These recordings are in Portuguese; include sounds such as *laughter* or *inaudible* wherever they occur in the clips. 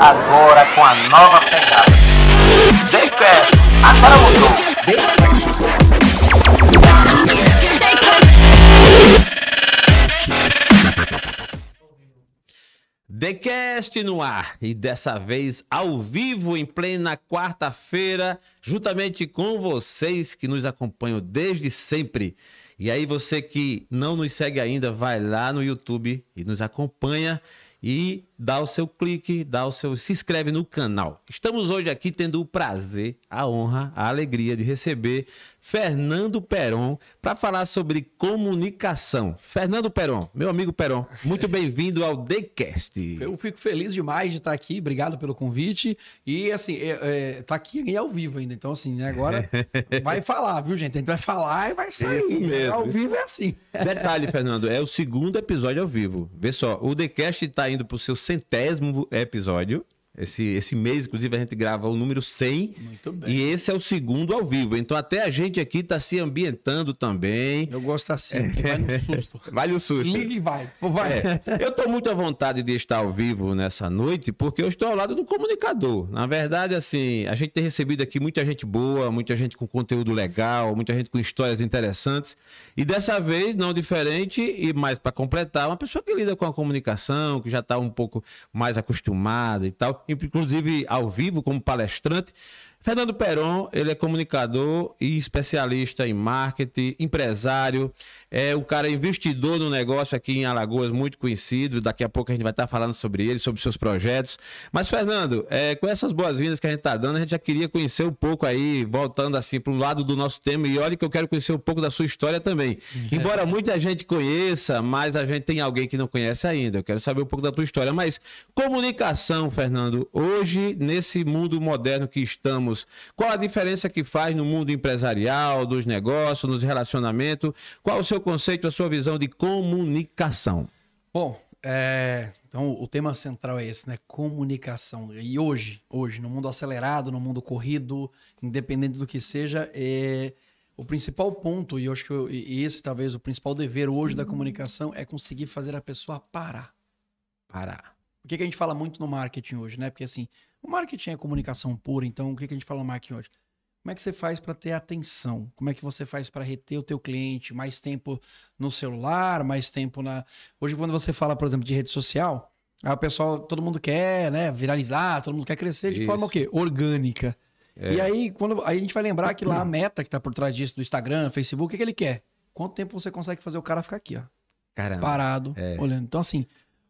Agora com a nova pegada. Daycast, agora mudou. TheCast no ar e dessa vez ao vivo em plena quarta-feira, juntamente com vocês que nos acompanham desde sempre. E aí você que não nos segue ainda, vai lá no YouTube e nos acompanha e dá o seu clique, dá o seu se inscreve no canal. Estamos hoje aqui tendo o prazer, a honra, a alegria de receber Fernando Peron para falar sobre comunicação. Fernando Peron, meu amigo Peron, muito *laughs* bem-vindo ao TheCast. Eu fico feliz demais de estar aqui, obrigado pelo convite. E assim, é, é, tá aqui ao vivo ainda, então assim, né, agora *laughs* vai falar, viu gente? A gente vai falar e vai sair. Né? Ao vivo é assim. Detalhe, Fernando, é o segundo episódio ao vivo. Vê só, o TheCast está indo para o seu centésimo episódio. Esse, esse mês, inclusive, a gente grava o número 100. Muito bem. E esse é o segundo ao vivo. Então, até a gente aqui está se ambientando também. Eu gosto assim, que vai no susto. *laughs* Vale o susto. Liga e vai. vai. É, eu estou muito à vontade de estar ao vivo nessa noite, porque eu estou ao lado do comunicador. Na verdade, assim, a gente tem recebido aqui muita gente boa, muita gente com conteúdo legal, muita gente com histórias interessantes. E dessa vez, não diferente, e mais para completar, uma pessoa que lida com a comunicação, que já está um pouco mais acostumada e tal inclusive ao vivo como palestrante. Fernando Peron, ele é comunicador e especialista em marketing, empresário, é um cara investidor no negócio aqui em Alagoas, muito conhecido. Daqui a pouco a gente vai estar falando sobre ele, sobre seus projetos. Mas, Fernando, é, com essas boas-vindas que a gente está dando, a gente já queria conhecer um pouco aí, voltando assim para um lado do nosso tema. E olha que eu quero conhecer um pouco da sua história também. É. *laughs* Embora muita gente conheça, mas a gente tem alguém que não conhece ainda. Eu quero saber um pouco da tua história. Mas comunicação, Fernando, hoje, nesse mundo moderno que estamos, qual a diferença que faz no mundo empresarial, dos negócios, nos relacionamentos? Qual o seu conceito, a sua visão de comunicação? Bom, é, então o tema central é esse, né? Comunicação. E hoje, hoje, no mundo acelerado, no mundo corrido, independente do que seja, é, o principal ponto, e eu acho que eu, e esse talvez o principal dever hoje da comunicação é conseguir fazer a pessoa parar. Parar. O que, que a gente fala muito no marketing hoje, né? Porque assim, o marketing é comunicação pura, então o que, que a gente fala no marketing hoje? Como é que você faz para ter atenção? Como é que você faz para reter o teu cliente mais tempo no celular, mais tempo na... Hoje, quando você fala, por exemplo, de rede social, a pessoal, todo mundo quer, né, viralizar, todo mundo quer crescer de Isso. forma o quê? Orgânica. É. E aí, quando aí a gente vai lembrar que lá a meta que tá por trás disso, do Instagram, Facebook, o que, que ele quer? Quanto tempo você consegue fazer o cara ficar aqui, ó? Caramba. Parado, é. olhando. Então, assim,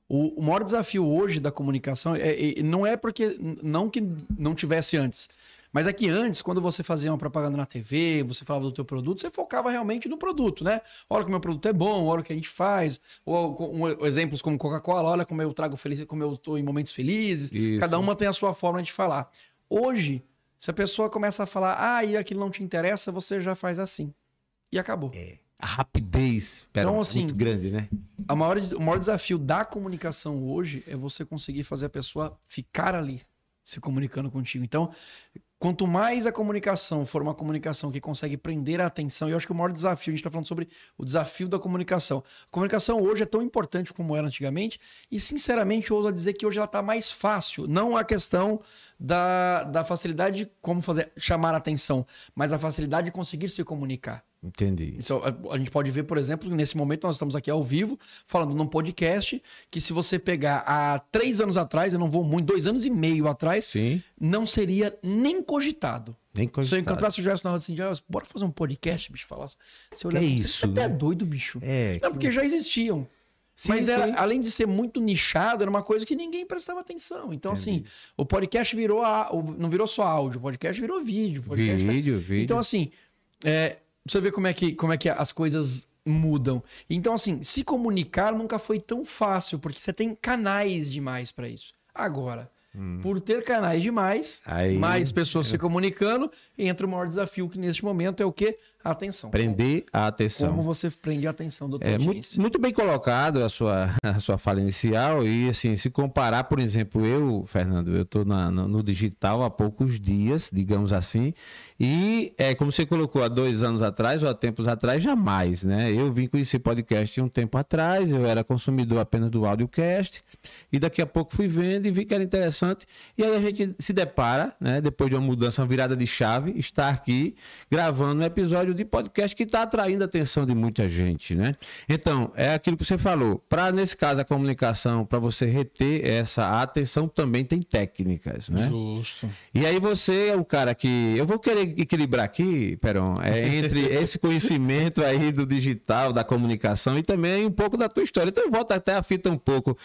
o, o maior desafio hoje da comunicação é, é, não é porque não que não tivesse antes, mas é que antes, quando você fazia uma propaganda na TV, você falava do teu produto, você focava realmente no produto, né? Olha que meu produto é bom, olha o que a gente faz. Ou um, exemplos como Coca-Cola, olha como eu trago feliz, como eu estou em momentos felizes. Isso. Cada uma tem a sua forma de falar. Hoje, se a pessoa começa a falar, ah, e aquilo não te interessa, você já faz assim. E acabou. É a rapidez pera, então, assim, muito grande, né? A maior, o maior desafio da comunicação hoje é você conseguir fazer a pessoa ficar ali se comunicando contigo. Então, quanto mais a comunicação for uma comunicação que consegue prender a atenção, e eu acho que o maior desafio, a gente está falando sobre o desafio da comunicação. A comunicação hoje é tão importante como era antigamente, e sinceramente eu ouso dizer que hoje ela está mais fácil. Não a questão da, da facilidade de como fazer chamar a atenção, mas a facilidade de conseguir se comunicar. Entendi. Isso, a, a, gente pode ver, por exemplo, nesse momento nós estamos aqui ao vivo, falando num podcast que se você pegar há três anos atrás, eu não vou muito, dois anos e meio atrás, Sim. não seria nem cogitado. Nem cogitado. Se eu encontrasse o Gerson na roda assim, bora fazer um podcast, bicho, falar. Se eu olhar, é isso, você é até doido, bicho. É. Não, porque já existiam. Sim, Mas era, além de ser muito nichado, era uma coisa que ninguém prestava atenção. Então, Entendi. assim, o podcast virou. A, não virou só áudio, o podcast virou vídeo. Podcast vídeo, vídeo. Então, assim, é, você vê como é, que, como é que as coisas mudam. Então, assim, se comunicar nunca foi tão fácil, porque você tem canais demais para isso. Agora, por ter canais demais, Aí- mais pessoas se comunicando, entra o maior desafio que neste momento é o quê? A atenção. Prender a atenção. Como você prende a atenção tua É muito, muito bem colocado a sua, *laughs* a sua fala inicial e assim, se comparar, por exemplo, eu, Fernando, eu estou no, no digital há poucos dias, digamos assim, e é como você colocou há dois anos atrás ou há tempos atrás, jamais, né? Eu vim conhecer podcast um tempo atrás, eu era consumidor apenas do audiocast e daqui a pouco fui vendo e vi que era interessante e aí a gente se depara, né? Depois de uma mudança, uma virada de chave, estar aqui gravando um episódio de podcast que está atraindo a atenção de muita gente, né? Então, é aquilo que você falou. Para, nesse caso, a comunicação, para você reter essa atenção, também tem técnicas, né? Justo. E aí você é o cara que. Eu vou querer equilibrar aqui, Peron, é, entre *laughs* esse conhecimento aí do digital, da comunicação e também um pouco da tua história. Então eu volto até a fita um pouco.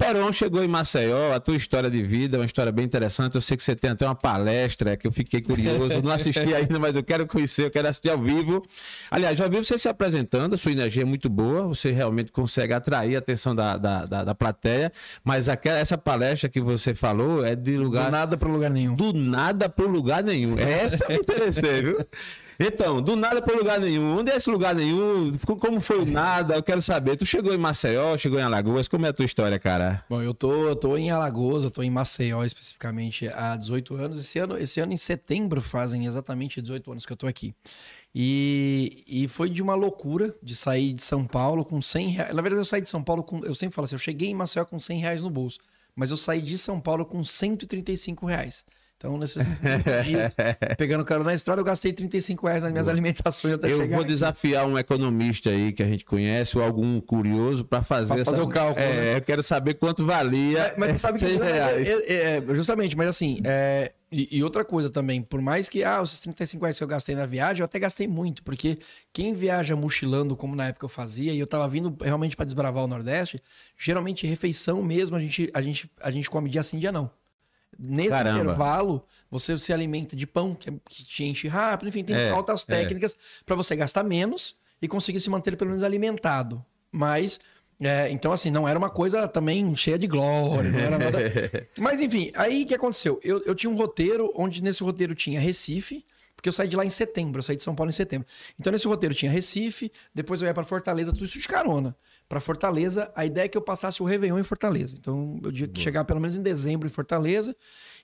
Peron chegou em Maceió, a tua história de vida, é uma história bem interessante. Eu sei que você tem até uma palestra que eu fiquei curioso. Eu não assisti *laughs* ainda, mas eu quero conhecer, eu quero assistir ao vivo. Aliás, já vi você se apresentando, a sua energia é muito boa, você realmente consegue atrair a atenção da, da, da, da plateia. Mas aquela, essa palestra que você falou é de lugar Do nada para lugar nenhum. do nada para lugar nenhum. Essa eu me interessei, viu? *laughs* Então, do nada para lugar nenhum. Onde é esse lugar nenhum? Como foi o nada? Eu quero saber. Tu chegou em Maceió, chegou em Alagoas. Como é a tua história, cara? Bom, eu tô, eu tô em Alagoas, eu tô em Maceió especificamente há 18 anos. Esse ano, esse ano em setembro fazem exatamente 18 anos que eu tô aqui. E, e foi de uma loucura de sair de São Paulo com 100 reais. Na verdade, eu saí de São Paulo com. Eu sempre falo assim, eu cheguei em Maceió com 100 reais no bolso. Mas eu saí de São Paulo com 135 reais. Então, nesses *laughs* dias, pegando carro na estrada, eu gastei 35 reais nas minhas alimentações até Eu vou aqui. desafiar um economista aí que a gente conhece, ou algum curioso, para fazer, Pra fazer o cálculo, É, né? eu quero saber quanto valia. Mas, mas sabe que 100 reais. é, é, é, justamente, mas assim, é, e, e outra coisa também, por mais que ah, os 35 reais que eu gastei na viagem, eu até gastei muito, porque quem viaja mochilando, como na época eu fazia, e eu tava vindo realmente para desbravar o Nordeste, geralmente refeição mesmo a gente, a gente, a gente come dia sim, dia não. Nesse Caramba. intervalo, você se alimenta de pão, que, é- que te enche rápido, enfim, tem É, altas é. técnicas para você gastar menos e conseguir se manter pelo menos alimentado. Mas, é, então assim, não era uma coisa também cheia de glória, não era nada. *laughs* Mas enfim, aí o que aconteceu? Eu, eu tinha um roteiro onde nesse roteiro tinha Recife, porque eu saí de lá em setembro, eu saí de São Paulo em setembro. Então nesse roteiro tinha Recife, depois eu ia para Fortaleza, tudo isso de carona. Para Fortaleza, a ideia é que eu passasse o Réveillon em Fortaleza. Então eu tinha que chegar pelo menos em dezembro em Fortaleza.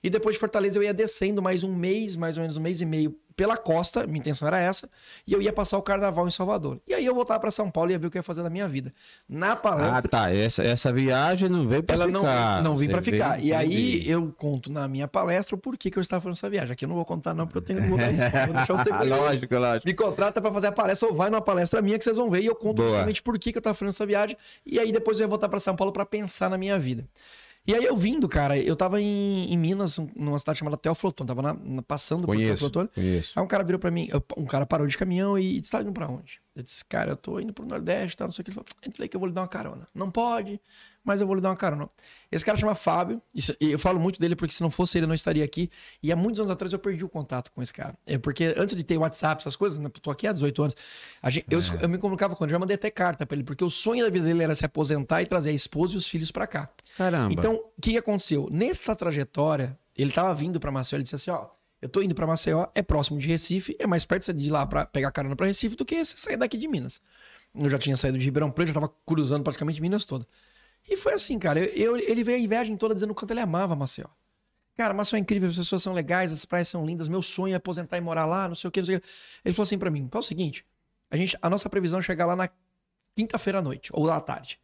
E depois de Fortaleza eu ia descendo mais um mês, mais ou menos um mês e meio pela costa, minha intenção era essa, e eu ia passar o carnaval em Salvador. E aí eu voltava para São Paulo e ia ver o que eu ia fazer da minha vida. Na palestra, Ah, tá. Essa, essa viagem não veio para ela ficar. não, não vim Você pra ficar. veio- E aí eu conto na minha palestra o porquê que eu estava fazendo essa viagem. Aqui eu não vou contar não, porque eu tenho que mudar isso. Vou deixar você *laughs* lógico, lógico. Me contrata pra fazer a palestra ou vai numa palestra minha que vocês vão ver e eu conto Boa. realmente por que que eu tava fazendo essa viagem. E aí depois eu ia voltar pra São Paulo pra pensar na minha vida. E aí eu vindo, cara, eu tava em, em Minas, um- numa cidade chamada Teoflotone, tava na- na- passando por Conheço, Teoflotone. conheço. Aí um cara virou pra mim, um cara parou de caminhão e disse, tá indo pra onde? Eu disse, cara, eu tô indo pro Nordeste, tá, não sei o que. Ele falou, entra aí que eu vou lhe dar uma carona. Não pode, mas eu vou lhe dar uma carona. Esse cara chama Fábio, isso- e eu falo muito dele porque se não fosse ele eu não estaria aqui. E há muitos anos atrás eu perdi o contato com esse cara. É porque antes de ter WhatsApp, essas coisas, né, eu tô aqui há 18 anos, gente- eu, eu me comunicava com ele, já mandei até carta pra ele, porque o sonho da vida dele era se aposentar e trazer a esposa e os filhos pra cá. Caramba. Então, o que, que aconteceu? Nesta trajetória, ele tava vindo pra Maceió, ele disse assim, ó, eu tô indo pra Maceió, é próximo de Recife, é mais perto de lá pra pegar carona pra Recife do que você sair daqui de Minas. Eu já tinha saído de Ribeirão Preto, já tava cruzando praticamente Minas toda. E foi assim, cara, eu, eu- ele veio a viagem toda dizendo o quanto ele amava Maceió. Cara, Maceió é incrível, as pessoas são legais, as praias são lindas, meu sonho é aposentar e morar lá, não sei o que, não sei o que. Ele falou assim pra mim, é o seguinte, a, gente, a nossa previsão é chegar lá na quinta-feira à noite, ou à tarde.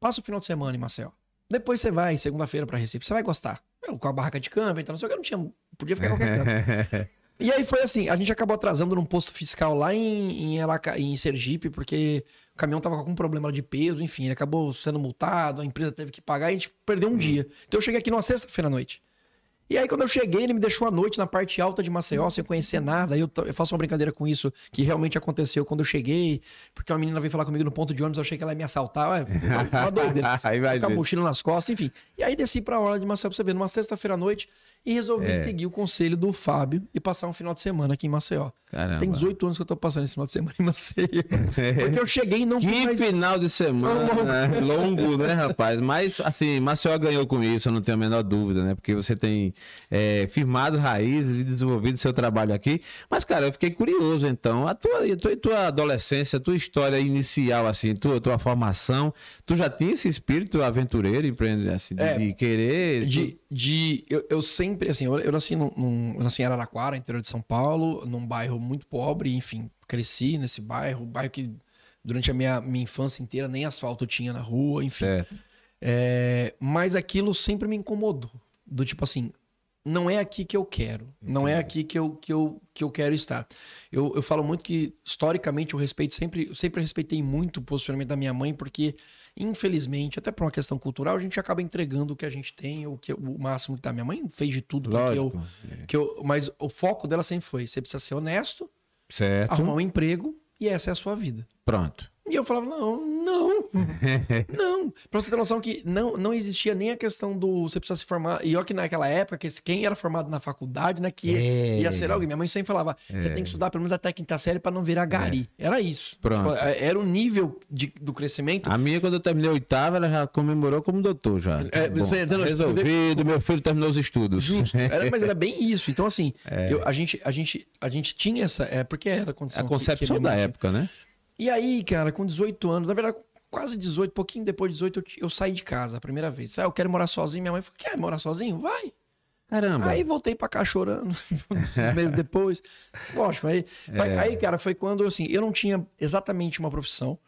Passa o final de semana em Maceió. Depois você vai, segunda-feira, pra Recife. Você vai gostar. Eu, com a barraca de câmbio, então não sei o que, eu não tinha. Podia ficar qualquer canto. *laughs* E aí foi assim, a gente acabou atrasando num posto fiscal lá em, em, Elaca- em Sergipe, porque o caminhão tava com algum problema de peso, enfim, ele acabou sendo multado, a empresa teve que pagar e a gente perdeu um dia. Então eu cheguei aqui numa sexta-feira à noite. E aí, quando eu cheguei, ele me deixou à noite na parte alta de Maceió, sem conhecer nada. Aí eu, eu faço uma brincadeira com isso, que realmente aconteceu quando eu cheguei, porque uma menina veio falar comigo no ponto de ônibus, eu achei que ela ia me assaltar. Ué, *laughs* uma doideira. Vai com a mochila nas costas, enfim. E aí desci pra hora de Maceió pra você ver, numa sexta-feira à noite, E resolvi É. seguir o conselho do Fábio e passar um final de semana aqui em Maceió. Caramba. Tem 18 anos que eu tô passando esse final de semana em Maceió. *laughs* Porque eu cheguei e não Que mais... final de semana né? longo, né, rapaz? Mas, assim, Maceió ganhou com isso, eu não tenho a menor dúvida, né? Porque você tem é, firmado raízes e desenvolvido seu trabalho aqui. Mas, cara, eu fiquei curioso, então. A tua, a tua, tua adolescência, a tua história inicial, assim, tua, tua formação, tu já tinha esse espírito aventureiro, empreender, assim, de, É, de querer... De, de eu, eu sempre, assim, eu, eu nasci num, num- eu nasci em Araraquara, interior de São Paulo, num bairro muito pobre, enfim, cresci nesse bairro, bairro que durante a minha, minha infância inteira nem asfalto tinha na rua, enfim. Certo. É, mas aquilo sempre me incomodou. Do tipo assim, não é aqui que eu quero. Não é aqui que eu, que eu, que eu quero estar. Eu, eu falo muito que, historicamente, eu respeito sempre, eu sempre respeitei muito o posicionamento da minha mãe, porque, infelizmente, até por uma questão cultural, a gente acaba entregando o que a gente tem, o, que, o máximo que tá. Minha mãe fez de tudo para que eu, Lógico. é. que eu. Mas o foco dela sempre foi: você precisa ser honesto, Certo. arrumar um emprego, e essa é a sua vida. Pronto. E eu falava, não, não, *laughs* não. Pra você ter noção que não, não existia nem a questão do você precisa se formar. E olha que naquela época, que quem era formado na faculdade, né, que É. ia ser alguém. Minha mãe sempre falava, você tem que estudar pelo menos até a quinta série pra não virar gari. Era isso. Pronto. Tipo, era o nível de- do crescimento. A minha, quando eu terminei a oitava, ela já comemorou como doutor já. É, Bom, você- resolvido, meu filho terminou os estudos. Justo. *laughs* Era- mas era bem isso. Então, assim, É. eu- a, gente, a, gente, a gente tinha essa. É, porque era a condição. A que- concepção que minha da época, né? E aí, cara, com 18 anos, na verdade, quase 18, pouquinho depois de 18, eu, eu saí de casa a primeira vez. Ah, eu quero morar sozinho. Minha mãe falou: quer morar sozinho? Vai. Caramba. Aí voltei pra cá chorando, *laughs* meses *laughs* depois. Lógico, aí, vai- aí, cara, foi quando, assim, eu não tinha exatamente uma profissão,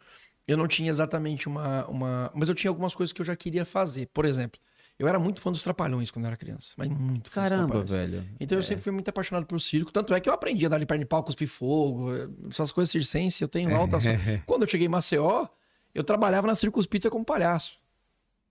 eu não tinha exatamente uma, uma. Mas eu tinha algumas coisas que eu já queria fazer. Por exemplo, eu era muito fã dos Trapalhões quando eu era criança, mas muito fã dos Caramba, Trapalhões. velho. Então eu sempre fui muito apaixonado pelo circo. Tanto é que eu aprendi a dar de perna de pau, cuspir fogo, essas coisas circense, eu tenho altas. *laughs* Quando eu cheguei em Maceió, eu trabalhava na Circus Pizza como palhaço.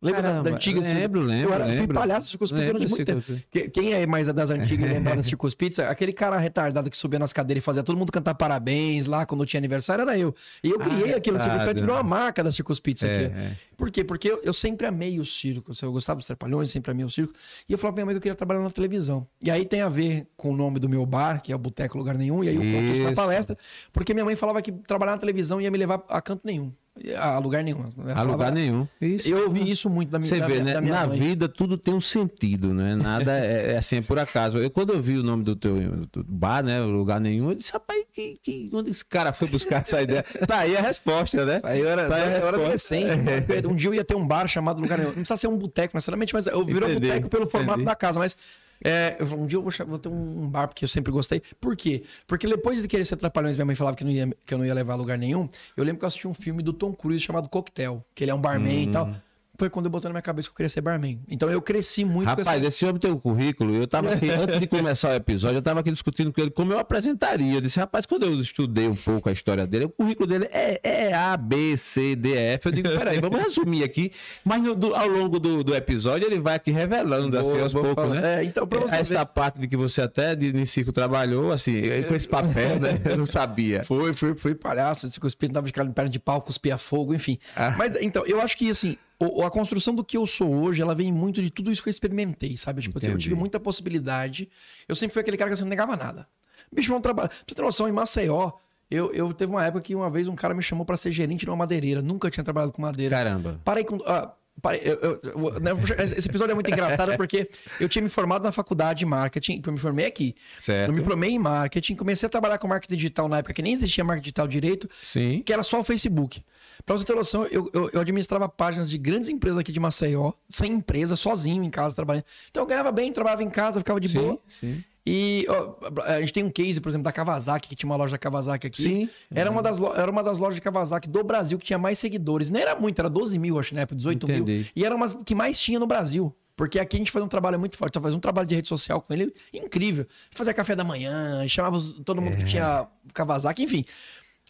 Lembra da- da, Caramba, antiga lembro, lembro, Eu era lembro. palhaço da Circus Pizza Lembro da muito tempo. Que- Quem é mais das antigas *laughs* e lembra da Circus Pizza? Aquele cara retardado que subia nas cadeiras e fazia todo mundo cantar parabéns lá quando tinha aniversário, era eu. E eu criei Ah, aquilo, Circus Pizza virou a marca da Circus Pizza É, aqui. é. Por quê? Porque eu, eu sempre amei o circo. Eu gostava dos trapalhões, sempre amei o circo. E eu falava pra minha mãe que eu queria trabalhar na televisão. E aí tem a ver com o nome do meu bar, que é o Boteco Lugar Nenhum. E aí eu isso na Isso. palestra. Porque minha mãe falava que trabalhar na televisão ia me levar a canto nenhum. A lugar nenhum. A lugar nenhum. Isso. Eu ouvi isso muito da minha, Você da vê, minha- né? da minha Na mãe. vida tudo tem um sentido, né? Nada é, é assim, é por acaso. Eu, quando eu vi o nome do teu do bar, né? Lugar nenhum, eu disse, rapaz, que, que, onde esse cara foi buscar essa ideia? *laughs* Tá aí a resposta, né? Aí eu era, Tá aí a eu era resposta. adolescente. *laughs* Um dia eu ia ter um bar chamado Lugar Nenhum. Não precisa ser um boteco necessariamente, mas eu virou boteco pelo formato entendi. da casa. Mas é, eu um dia eu vou, vou ter um bar, porque eu sempre gostei. Por quê? Porque depois de querer ser Trapalhões, minha mãe falava que, não ia, que eu não ia levar a lugar nenhum. Eu lembro que eu assisti um filme do Tom Cruise chamado Coquetel, que ele é um barman e tal. Foi quando eu botei na minha cabeça que eu queria ser barman. Então eu cresci muito com Rapaz, essa... esse homem tem um currículo. Eu tava aqui, *laughs* antes de começar o episódio, eu tava aqui discutindo com ele como eu apresentaria. Eu disse, rapaz, quando eu estudei um pouco a história dele, o currículo dele é, é A, B, C, D, F. Eu digo, peraí, vamos resumir aqui. Mas no- do- ao longo do, do episódio, ele vai aqui revelando assim Vou- aos vou poucos, né? É, então, pra você Essa ver. parte de que você até de Nicico trabalhou, assim, com esse papel, né? *laughs* Eu não sabia. Foi, fui, fui palhaço, se cuspia, dava de cara de perna de pau, cuspia fogo, enfim. Ah. Mas, então, eu acho que, assim, o- a construção do que eu sou hoje, ela vem muito de tudo isso que eu experimentei, sabe? Tipo, assim, eu tive muita possibilidade. Eu sempre fui aquele cara que assim, não negava nada. Bicho, vamos trabalhar. Pra você ter noção, em Maceió, eu, eu teve uma época que uma vez um cara me chamou pra ser gerente numa madeireira. Nunca tinha trabalhado com madeira. Caramba. Parei com. ah, parei- eu- eu- eu- né, esse episódio é muito engraçado *laughs* porque eu tinha me formado na faculdade de marketing, eu me formei aqui. Certo. Eu me formei em marketing, comecei a trabalhar com marketing digital na época que nem existia marketing digital direito, Sim. que era só o Facebook. Pra você ter noção, eu, eu, eu administrava páginas de grandes empresas aqui de Maceió, sem empresa, sozinho em casa trabalhando. Então eu ganhava bem, trabalhava em casa, ficava de Sim, boa. sim. E ó, a gente tem um case, por exemplo, da Kawasaki, que tinha uma loja da Kawasaki aqui. Sim. Era, uma das, lo- era uma das lojas de Kawasaki do Brasil que tinha mais seguidores. Não era muito, era 12 mil, acho, na época, 18 mil. Entendi. E era uma das que mais tinha no Brasil. Porque aqui a gente faz um trabalho muito forte. Faz um trabalho de rede social com ele incrível. Fazia café da manhã, chamava todo mundo que É. tinha Kawasaki, enfim.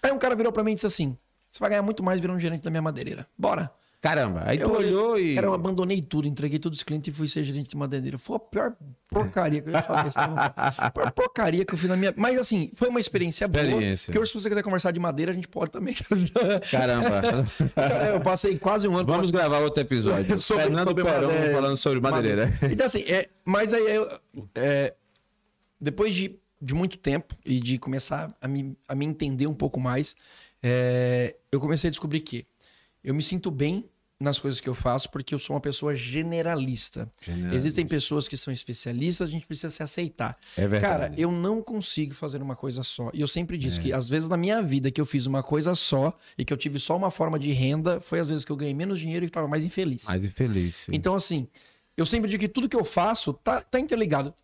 Aí um cara virou pra mim e disse assim: Você vai ganhar muito mais virando gerente da minha madeireira. Bora. Caramba, aí tu Eu olhei- olhou e. Cara, eu abandonei tudo, entreguei todos os clientes e fui ser gerente de madeireira. Foi a pior porcaria que eu ia falar. A pior porcaria que eu fiz na minha. Mas assim, foi uma experiência, boa. Experiência. Que hoje, se você quiser conversar de madeira, a gente pode também. *laughs* Caramba. eu passei quase um ano. Vamos gravar outro episódio. *laughs* Sobre- Fernando sobre Perão madeira. falando sobre madeireira. Então, assim, é, mas aí eu. é, depois de, de muito tempo e de começar a me, a me entender um pouco mais, é, eu comecei a descobrir que eu me sinto bem nas coisas que eu faço porque eu sou uma pessoa generalista. Generalista. Existem pessoas que são especialistas, a gente precisa se aceitar. É. Cara, eu não consigo fazer uma coisa só. E eu sempre É. disse que às vezes na minha vida que eu fiz uma coisa só e que eu tive só uma forma de renda, foi às vezes que eu ganhei menos dinheiro e estava mais infeliz. Mais infeliz. sim. Então, assim, eu sempre digo que tudo que eu faço tá, tá interligado.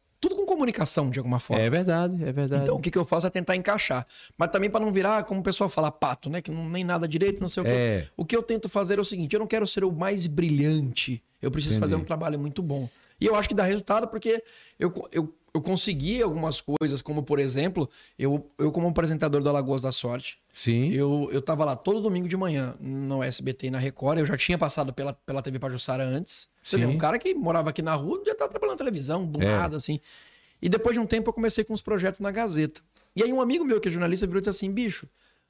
Comunicação, de alguma forma. É verdade, é verdade. Então, o que, que eu faço é tentar encaixar. Mas também para não virar, como o pessoal fala, pato, né? Que não nem nada direito, não sei o quê. É. O que eu tento fazer é o seguinte: eu não quero ser o mais brilhante. Eu preciso Entendi. fazer um trabalho muito bom. E eu acho que dá resultado porque eu, eu, eu consegui algumas coisas, como por exemplo, eu, eu como apresentador do Alagoas da Sorte, Sim. eu, eu tava lá todo domingo de manhã no SBT e na Record. Eu já tinha passado pela, pela TV Pajussara antes. Você Sim. vê, um cara que morava aqui na rua, já tava trabalhando na televisão, do É. nada, assim. E depois de um tempo eu comecei com os projetos na Gazeta. E aí um amigo meu que é jornalista virou e disse assim, bicho,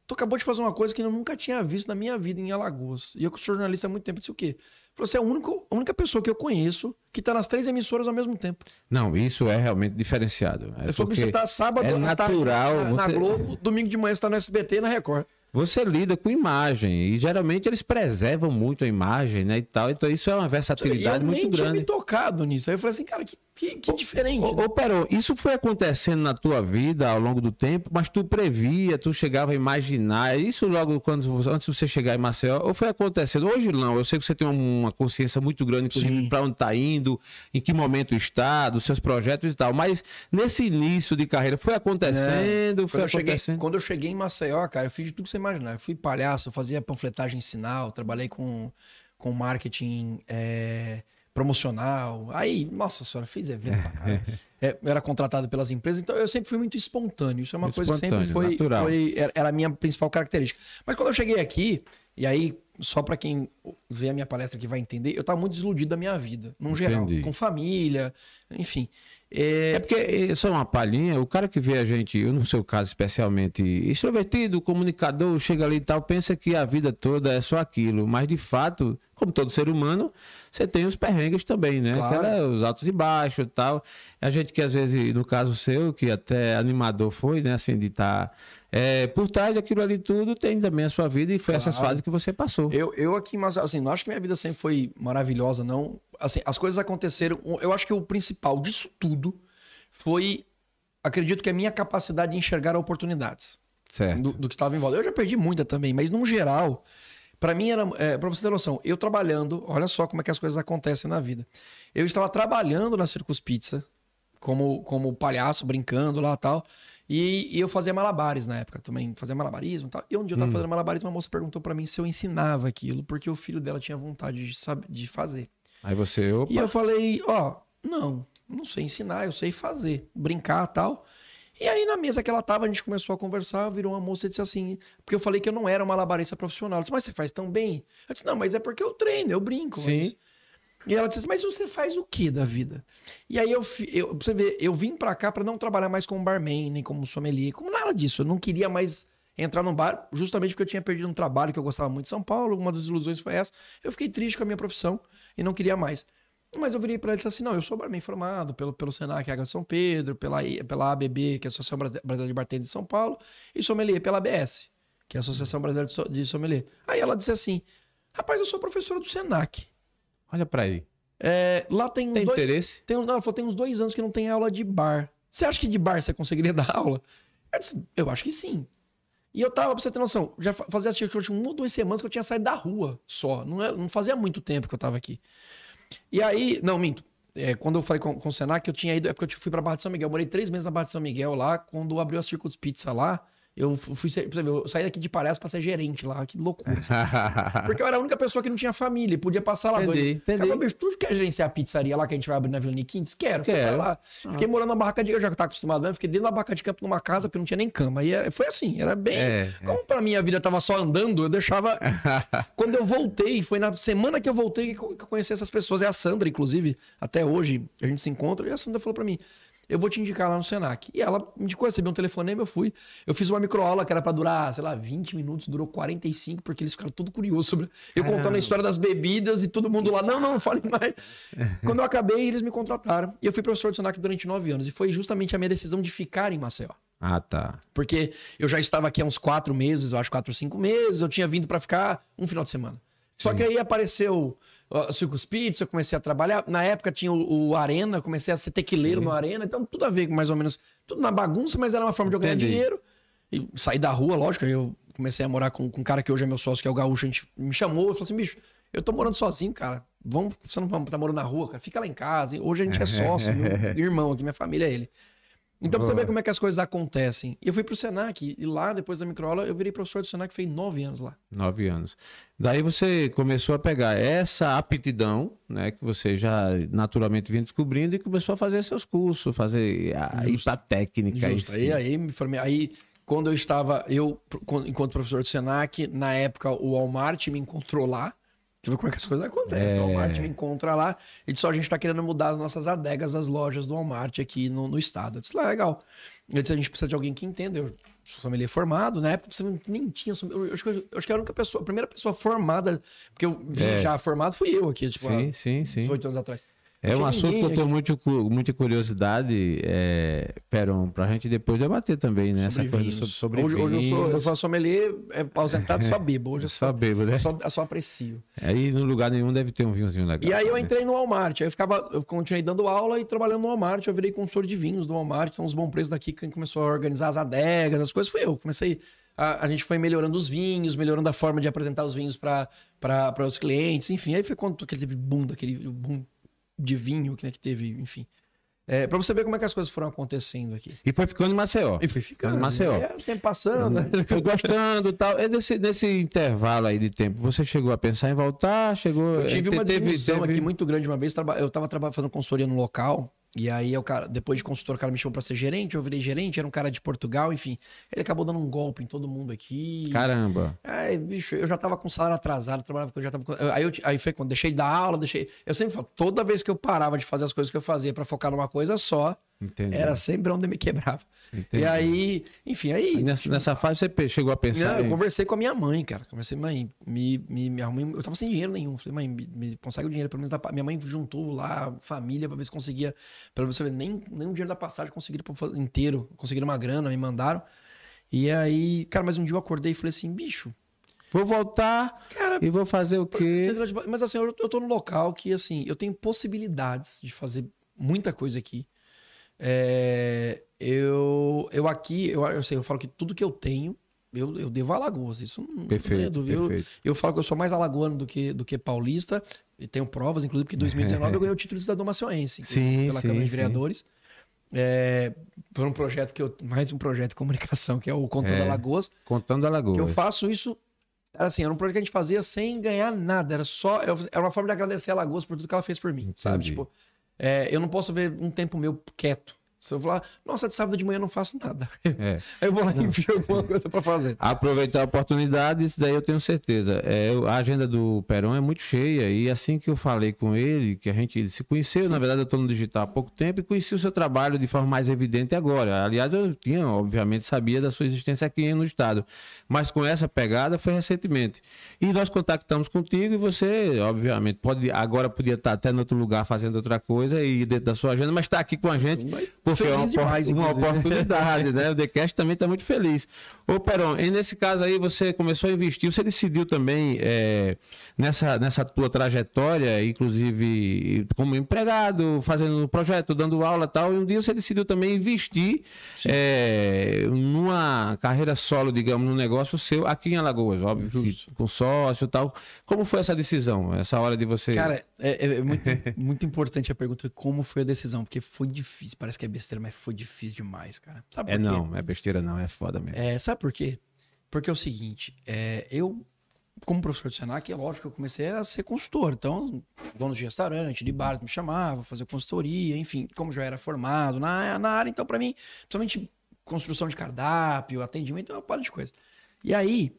tu acabou de fazer uma coisa que eu nunca tinha visto na minha vida em Alagoas. E eu que sou jornalista há muito tempo, disse o quê? Falou, você é a única, a única pessoa que eu conheço que tá nas três emissoras ao mesmo tempo. Não, isso é realmente diferenciado. É eu falei, porque você tá sábado é natural. na, na você- Globo, domingo de manhã você tá no SBT e na Record. Você lida com imagem e geralmente eles preservam muito a imagem, né, e tal. Então isso é uma E eu versatilidade nem muito tinha grande. me tocado nisso. Aí eu falei assim, cara, que, que, que diferente. Ô, ô Perão, isso foi acontecendo na tua vida ao longo do tempo, mas tu previa, tu chegava a imaginar, isso logo quando antes de você chegar em Maceió, ou foi acontecendo? Hoje não, eu sei que você tem uma consciência muito grande, inclusive, para onde está indo, em que momento está, dos seus projetos e tal, mas nesse início de carreira foi acontecendo, foi Quando eu, cheguei, acontecendo. quando eu cheguei em Maceió, cara, eu fiz tudo que você imaginar. Eu fui palhaço, eu fazia panfletagem sinal, trabalhei com, com marketing é, promocional. Aí, nossa senhora, fiz evento pra caralho. *laughs* É, eu era contratado pelas empresas, então eu sempre fui muito espontâneo. Isso é uma Muito coisa que sempre foi, foi- era, a minha principal característica. Mas quando eu cheguei aqui, e aí, só pra quem vê a minha palestra aqui vai entender, eu tava muito desiludido da minha vida, num geral. Entendi. Com família, enfim. É É, porque, eh, só uma palhinha, o cara que vê a gente, eu no seu caso especialmente, extrovertido, comunicador, chega ali e tal, pensa que a vida toda é só aquilo. Mas de fato, como todo ser humano, você tem os perrengues também, né? Claro. Os altos e baixos e tal. A gente que às vezes, no caso seu, que até animador foi, né? Assim, de estar. por trás daquilo ali tudo, tem também a sua vida e foi essas Claro. fases que você passou. Eu, eu aqui, mas assim, não acho que minha vida sempre foi maravilhosa, não. Assim, as coisas aconteceram. Eu acho que o principal disso tudo foi, acredito que a minha capacidade de enxergar oportunidades Certo. do, do que estava em volta. Eu já perdi muita também, mas no geral, para mim era, é, para você ter noção, eu trabalhando, olha só como é que as coisas acontecem na vida. Eu estava trabalhando na Circus Pizza como como palhaço brincando lá e tal. E, e eu fazia malabares na época também, fazia malabarismo e tal. E um dia eu tava fazendo malabarismo, a moça perguntou para mim se eu ensinava aquilo, porque o filho dela tinha vontade de, sabe, de fazer. Aí você, opa, E eu falei, ó, não, não sei ensinar, eu sei fazer, brincar tal. E aí na mesa que ela tava, a gente começou a conversar, virou uma moça e disse assim, porque eu falei que eu não era uma malabarista profissional. Ela disse, mas você faz tão bem? Eu disse, não, mas é porque eu treino, eu brinco. Sim. E ela disse, mas você faz o que da vida? E aí eu, eu você ver, eu vim pra cá pra não trabalhar mais como barman, nem como sommelier, como nada disso. Eu não queria mais entrar num bar, justamente porque eu tinha perdido um trabalho que eu gostava muito de São Paulo, uma das ilusões foi essa. Eu fiquei triste com a minha profissão e não queria mais. Mas eu virei pra ele e disse assim: não, eu sou barman formado pelo, pelo Senac Água de São Pedro, pela, pela ABB, que é a Associação Brasi- Brasileira de Bartender de São Paulo, e sommelier pela ABS, que é a Associação Brasileira de, So- de Sommelier. Aí ela disse assim: rapaz, eu sou professora do Senac. olha pra aí. É, lá tem Tem dois, interesse? tem, não, ela falou, tem uns dois anos que não tem aula de bar. Você acha que de bar você conseguiria *laughs* dar aula? Eu, disse, eu acho que sim. E eu tava, pra você ter noção, já fa- fazia tinha uma ou duas semanas que eu tinha saído da rua só. Não, é- não fazia muito tempo que eu tava aqui. E aí, não, minto. É, quando eu falei com, com o Senac, eu tinha ido, é porque eu fui pra Barra de São Miguel. Eu morei três meses na Barra de São Miguel lá, quando abriu a Circus Pizza lá. Eu fui ser, exemplo, eu saí daqui de palhaço pra ser gerente lá, que loucura. *laughs* Porque eu era a única pessoa que não tinha família, podia passar lá Entendi, dois. entendi. Cara, bicho, tu quer gerenciar a pizzaria lá que a gente vai abrir na Vila Niquintes? Quero, fui Quero. pra lá. Fiquei morando na barraca de eu já tava acostumado, né? Fiquei dentro da barraca de campo numa casa porque não tinha nem cama. E é- foi assim, era bem. É, Como pra mim a vida tava só andando, eu deixava. *laughs* Quando eu voltei, foi na semana que eu voltei que eu que eu conheci essas pessoas. É a Sandra, inclusive, até hoje a gente se encontra. E a Sandra falou pra mim: eu vou te indicar lá no Senac. E ela me indicou, recebi um telefonema, eu fui. Eu fiz uma microaula que era pra durar, sei lá, 20 minutos, durou 45, porque eles ficaram tudo curiosos sobre. Eu contando a história das bebidas e todo mundo lá, não, não, não fale mais. *laughs* Quando eu acabei, eles me contrataram. E eu fui professor do Senac durante nove anos. E foi justamente a minha decisão de ficar em Maceió. ah, tá. Porque eu já estava aqui há uns quatro meses, eu acho quatro ou cinco meses, eu tinha vindo pra ficar um final de semana. Só que aí apareceu Circus Pizza, eu comecei a trabalhar. Na época tinha o, o Arena, comecei a ser tequileiro no Arena, então tudo a ver com mais ou menos, tudo na bagunça, mas era uma forma de eu ganhar Entendi. dinheiro. E sair da rua, lógico, aí eu comecei a morar com, com um cara que hoje é meu sócio, que é o Gaúcho, a gente me chamou e falou assim, bicho, eu tô morando sozinho, cara. Vamos, você não tá morando na rua, cara. Fica lá em casa. Hoje a gente é sócio, meu *laughs* irmão aqui, minha família é ele. Então, pra você ver como é que as coisas acontecem. E eu fui pro Senac, e lá, depois da microaula, eu virei professor do Senac, fez nove anos lá. Nove anos. Daí você começou a pegar essa aptidão, né, que você já naturalmente vinha descobrindo e começou a fazer seus cursos, fazer a, ir para técnica. Justo. Aí, aí me formei. Aí, quando eu estava, eu, enquanto professor do Senac, na época o Walmart me encontrou lá. Você vê como é que as coisas acontecem. O Walmart me encontra lá e disse: ó, a gente tá querendo mudar as nossas adegas das lojas do Walmart aqui no, no estado. Eu disse: "Ah, legal. Eu disse: a gente precisa de alguém que entenda. Eu sou sommelier formado. Na época você nem tinha. Eu acho, que, eu acho que a única pessoa, a primeira pessoa formada, porque eu vim É. já formado, fui eu aqui, tipo, Sim, há sim, sim. 18 anos atrás. É um assunto que eu tenho muito, muita curiosidade, é, Peron, pra gente depois debater também, né? Essa sobre coisa vinhos. sobre, sobre hoje, hoje eu sou, eu sou sommelier é, ausentado, só bebo. Hoje eu *laughs* Só só, bebo, né? só, eu só aprecio. Aí no lugar nenhum deve ter um vinhozinho legal. E aí eu né? entrei no Walmart. Aí eu ficava, eu continuei dando aula e trabalhando no Walmart. Eu virei consultor de vinhos do Walmart. Então, os bons preços daqui, quem começou a organizar as adegas, as coisas, foi eu. Comecei. A, a gente foi melhorando os vinhos, melhorando a forma de apresentar os vinhos para os clientes, enfim. Aí foi quando aquele boom, daquele boom de vinho que, né, que teve, enfim. É, para você ver como é que as coisas foram acontecendo aqui. E foi ficando em Maceió. E foi ficando. Em Maceió. É, o tempo passando, né? Foi gostando e tal. E nesse, nesse intervalo aí de tempo, você chegou a pensar em voltar? Chegou. Eu tive uma teve- desilusão teve- aqui muito grande uma vez. Eu tava fazendo consultoria no local. E aí, o cara, depois de consultor, o cara me chamou pra ser gerente. Eu virei gerente. Era um cara de Portugal, enfim. Ele acabou dando um golpe em todo mundo aqui. Caramba. Ai, bicho, eu já tava com salário atrasado, trabalhava eu já tava com, aí, eu, aí foi quando deixei da aula, deixei. Eu sempre falo, toda vez que eu parava de fazer as coisas que eu fazia pra focar numa coisa só, Entendi. era sempre onde me quebrava. Entendi. E aí, enfim, aí. Aí nessa, nessa fase você chegou a pensar. Não, eu conversei com a minha mãe, cara. Conversei, mãe, me, me, me arrumei. Eu tava sem dinheiro nenhum. Falei, mãe, me, me consegue o dinheiro, pelo menos da. pa-" Minha mãe juntou lá, família, pra ver se conseguia. Pelo menos nem, nem o dinheiro da passagem conseguiram inteiro. Conseguiram uma grana, me mandaram. E aí, cara, mas um dia eu acordei e falei assim, bicho, Vou voltar cara. e vou fazer o quê? Ba- Mas assim, eu, eu tô num local que, assim, eu tenho possibilidades de fazer muita coisa aqui. É, eu, eu aqui, eu, eu sei, eu falo que tudo que eu tenho, eu, eu devo a Alagoas. Isso não- Perfeito, é dúvida. Eu-. Eu, falo que eu sou mais alagoano do que, do que paulista. E tenho provas, inclusive, que em 2019 eu ganhei o título de cidadão macioense. Sim, Pela sim, Câmara de sim. Vereadores. É, por um projeto que eu... Mais um projeto de comunicação, que é o Contando É. Alagoas. Contando Alagoas. Que eu faço isso. Era assim, era um projeto que a gente fazia sem ganhar nada. Era só. Era uma forma de agradecer a Lagoas por tudo que ela fez por mim, sabe? Entendi. Tipo, é, eu não posso ver um tempo meu quieto. Se eu falar, nossa, de sábado de manhã eu não faço nada. É. *laughs* Aí eu vou lá e enfio alguma *laughs* coisa pra fazer. Aproveitar a oportunidade, isso daí eu tenho certeza. É, a agenda do Perón é muito cheia e assim que eu falei com ele, que a gente se conheceu, na verdade eu estou no digital há pouco tempo e conheci o seu trabalho de forma mais evidente agora. Aliás, eu tinha, obviamente, sabia da sua existência aqui no estado, mas com essa pegada foi recentemente. E nós contactamos contigo e você, obviamente, pode agora podia estar até em outro lugar fazendo outra coisa e dentro da sua agenda, mas está aqui com a gente porque é uma, demais, uma oportunidade, né? O TheCast também está muito feliz. Ô, Peron, e nesse caso aí você começou a investir, você decidiu também é, nessa, nessa tua trajetória, inclusive como empregado, fazendo projeto, dando aula e tal, e um dia você decidiu também investir é, numa carreira solo, digamos, num negócio seu aqui em Alagoas, óbvio, que com sócio e tal. Como foi essa decisão, essa hora de você... Cara, É, é- é muito, *laughs* muito importante a pergunta como foi a decisão, porque foi difícil. Parece que é besteira, mas foi difícil demais, cara. Sabe É quê? não, é besteira não, é foda mesmo. É, sabe por quê? Porque é o seguinte, é, eu, como professor de Senac, é lógico que eu comecei a ser consultor. Então, donos de restaurante, de bares me chamavam, fazer consultoria, enfim, como já era formado na, na área, então, para mim, principalmente construção de cardápio, atendimento, é uma parte de coisa. E aí,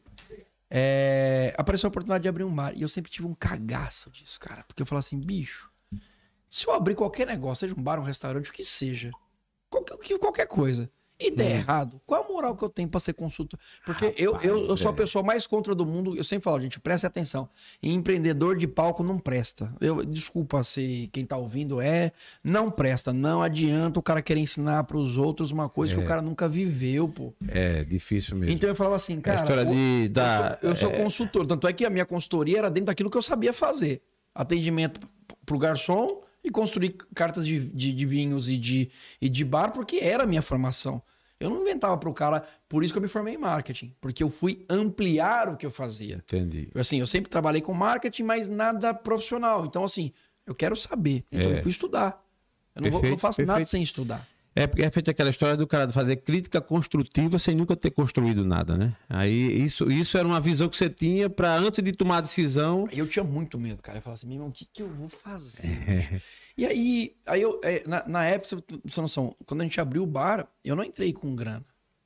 é, apareceu a oportunidade de abrir um bar. E eu sempre tive um cagaço disso, cara. Porque eu falava assim, bicho, se eu abrir qualquer negócio, seja um bar, um restaurante, o que seja, qualquer, que- qualquer coisa, e der errado, qual a moral que eu tenho pra ser consultor? Porque eu, eu, eu sou a pessoa mais contra do mundo. Eu sempre falo, gente, preste atenção. Empreendedor de palco não presta. Eu, desculpa se quem tá ouvindo é, não presta. Não adianta o cara querer ensinar pros outros uma coisa que o cara nunca viveu, pô. É difícil mesmo. Então eu falava assim, cara. história o- de eu dar- sou, eu sou consultor. Tanto é que a minha consultoria era dentro daquilo que eu sabia fazer: atendimento pro garçom e construir cartas de, de, de vinhos e de, e de bar, porque era a minha formação. Eu não inventava pro cara, por isso que eu me formei em marketing, porque eu fui ampliar o que eu fazia. Entendi. Assim, eu sempre trabalhei com marketing, mas nada profissional. Então, assim, eu quero saber. Então, É. eu fui estudar. Eu não, vou- Perfeito, não faço nada perfeito. sem estudar. É porque é feita aquela história do cara fazer crítica construtiva sem nunca ter construído nada, né? Aí isso, isso era uma visão que você tinha para antes de tomar a decisão. Eu tinha muito medo, cara. Eu falava assim, meu irmão, o que, que eu vou fazer? bicho?" E aí, aí eu, é, na, na época, você tem noção, quando a gente abriu o bar, eu não entrei com grana.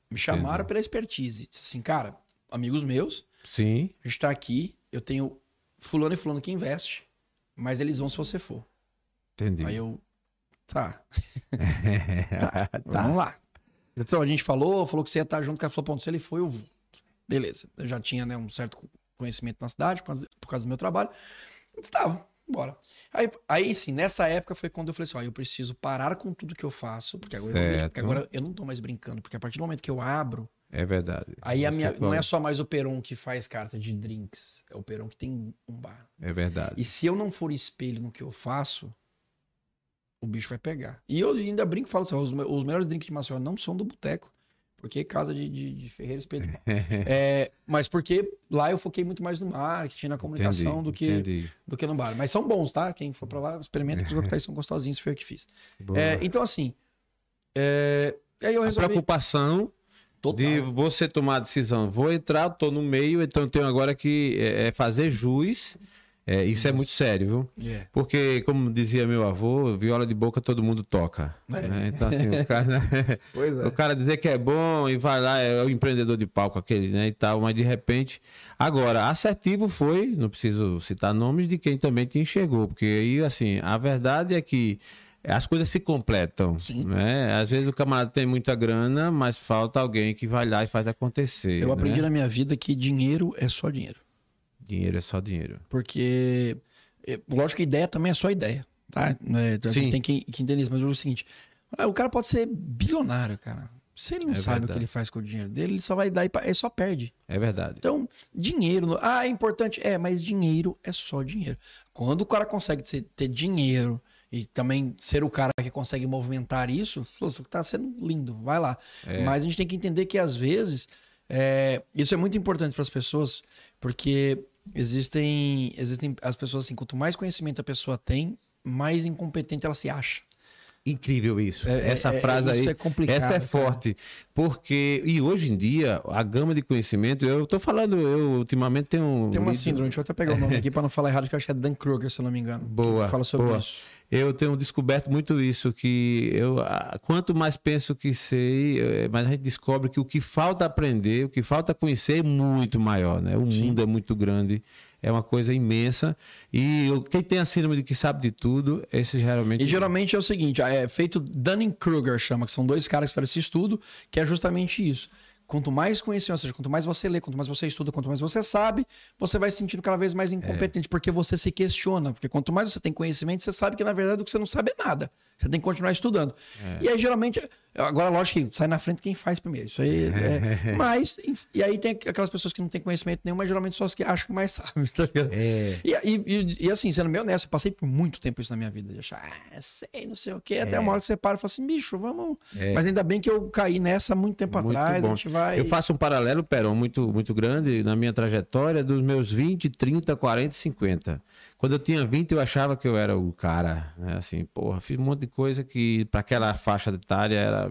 Me chamaram pela expertise. Disse assim, cara, amigos meus, Sim. a gente tá aqui, eu tenho fulano e fulano que investe, mas eles vão se você for. Entendi. Aí eu, tá. *laughs* tá, vamos lá. Então, a gente falou, falou que você ia estar junto, o cara falou, ponto, se ele foi, eu vou. Beleza. Eu já tinha né, um certo conhecimento na cidade, por causa, por causa do meu trabalho. Estava, bora. Aí, aí sim, nessa época foi quando eu falei assim, ó, eu preciso parar com tudo que eu faço, porque agora, eu, porque agora eu não tô mais brincando, porque a partir do momento que eu abro, É verdade. aí a minha, não falou. é só mais o Peron que faz carta de drinks, é o Peron que tem um bar. É verdade. E se eu não for espelho no que eu faço, o bicho vai pegar. E eu ainda brinco e falo assim: ó, os, os melhores drinks de Maceió não são do boteco. Porque casa de, de, de Pau. *laughs* é, mas porque lá eu foquei muito mais no marketing, na comunicação Entendi, do que, entendi. do que no bar. Mas são bons, tá? Quem for pra lá, experimenta que os coquetéis são gostosinhos, foi eu que fiz. É, então, assim. é, aí eu a resolvi. preocupação Total. de você tomar a decisão. Vou entrar, tô no meio, então eu tenho agora que é, é fazer jus. É, isso é muito sério, viu? É. Porque, como dizia meu avô, viola de boca todo mundo toca. É. né? Então, assim, o cara, *laughs* Pois é. o cara dizer que é bom e vai lá, é o empreendedor de palco aquele, né, e tal, mas de repente... Agora, assertivo foi, não preciso citar nomes, de quem também te enxergou, porque aí, assim, a verdade é que as coisas se completam, Sim. né? Às vezes o camarada tem muita grana, mas falta alguém que vai lá e faz acontecer, Eu aprendi né? na minha vida que dinheiro é só dinheiro. Dinheiro é só dinheiro. Porque, é, lógico que ideia também é só ideia, tá? É, a gente Sim. tem que, que entender isso. Mas é o seguinte, ah, o cara pode ser bilionário, cara. Se ele não É sabe o verdade. que ele faz com o dinheiro dele, ele só vai dar e ele só perde. É verdade. Então, dinheiro... Ah, é importante. É, mas dinheiro é só dinheiro. Quando o cara consegue ter dinheiro e também ser o cara que consegue movimentar isso, isso tá sendo lindo, vai lá. É. Mas a gente tem que entender que às vezes é, isso é muito importante para as pessoas, porque existem, existem as pessoas assim, quanto mais conhecimento a pessoa tem, mais incompetente ela se acha. Incrível isso. É, essa é, frase isso aí. é complicado, essa é cara. forte. Porque, e hoje em dia, a gama de conhecimento, eu tô falando, eu ultimamente tenho. Tem uma lido- síndrome, deixa eu até pegar o nome aqui para não falar errado, que eu acho que é Dan Kruger, se eu não me engano. Boa, Fala sobre boa. isso. Eu tenho descoberto muito isso, que eu, quanto mais penso que sei, eh, mais a gente descobre que o que falta aprender, o que falta conhecer é muito maior, né? O mundo é muito grande, é uma coisa imensa. E quem tem a síndrome de que sabe de tudo, esse geralmente. E geralmente é o seguinte, é feito Dunning-Kruger, chama, que são dois caras que fizeram esse estudo, que é justamente isso. Quanto mais conhecimento, ou seja, quanto mais você lê, quanto mais você estuda, quanto mais você sabe, você vai se sentindo cada vez mais incompetente, porque você se questiona. Porque quanto mais você tem conhecimento, você sabe que na verdade o que você não sabe é nada. Você tem que continuar estudando. E aí, geralmente, agora, lógico que sai na frente quem faz primeiro. Isso aí é. *laughs* mas, e aí tem aquelas pessoas que não têm conhecimento nenhum, mas geralmente são as que acham que mais sabem, *laughs* tá ligado? É. E, e- e- assim, sendo bem honesto, eu passei por muito tempo isso na minha vida. De achar, ah, sei, não sei o quê. Até uma hora que você para e fala assim, bicho, vamos. É. Mas ainda bem que eu caí nessa muito tempo Muito atrás. bom. A gente vai. Eu faço um paralelo, Perão, muito, muito grande na minha trajetória dos meus 20, 30, 40 e 50. Quando eu tinha 20, eu achava que eu era o cara, né? Assim, porra, fiz um monte de coisa que para aquela faixa etária era.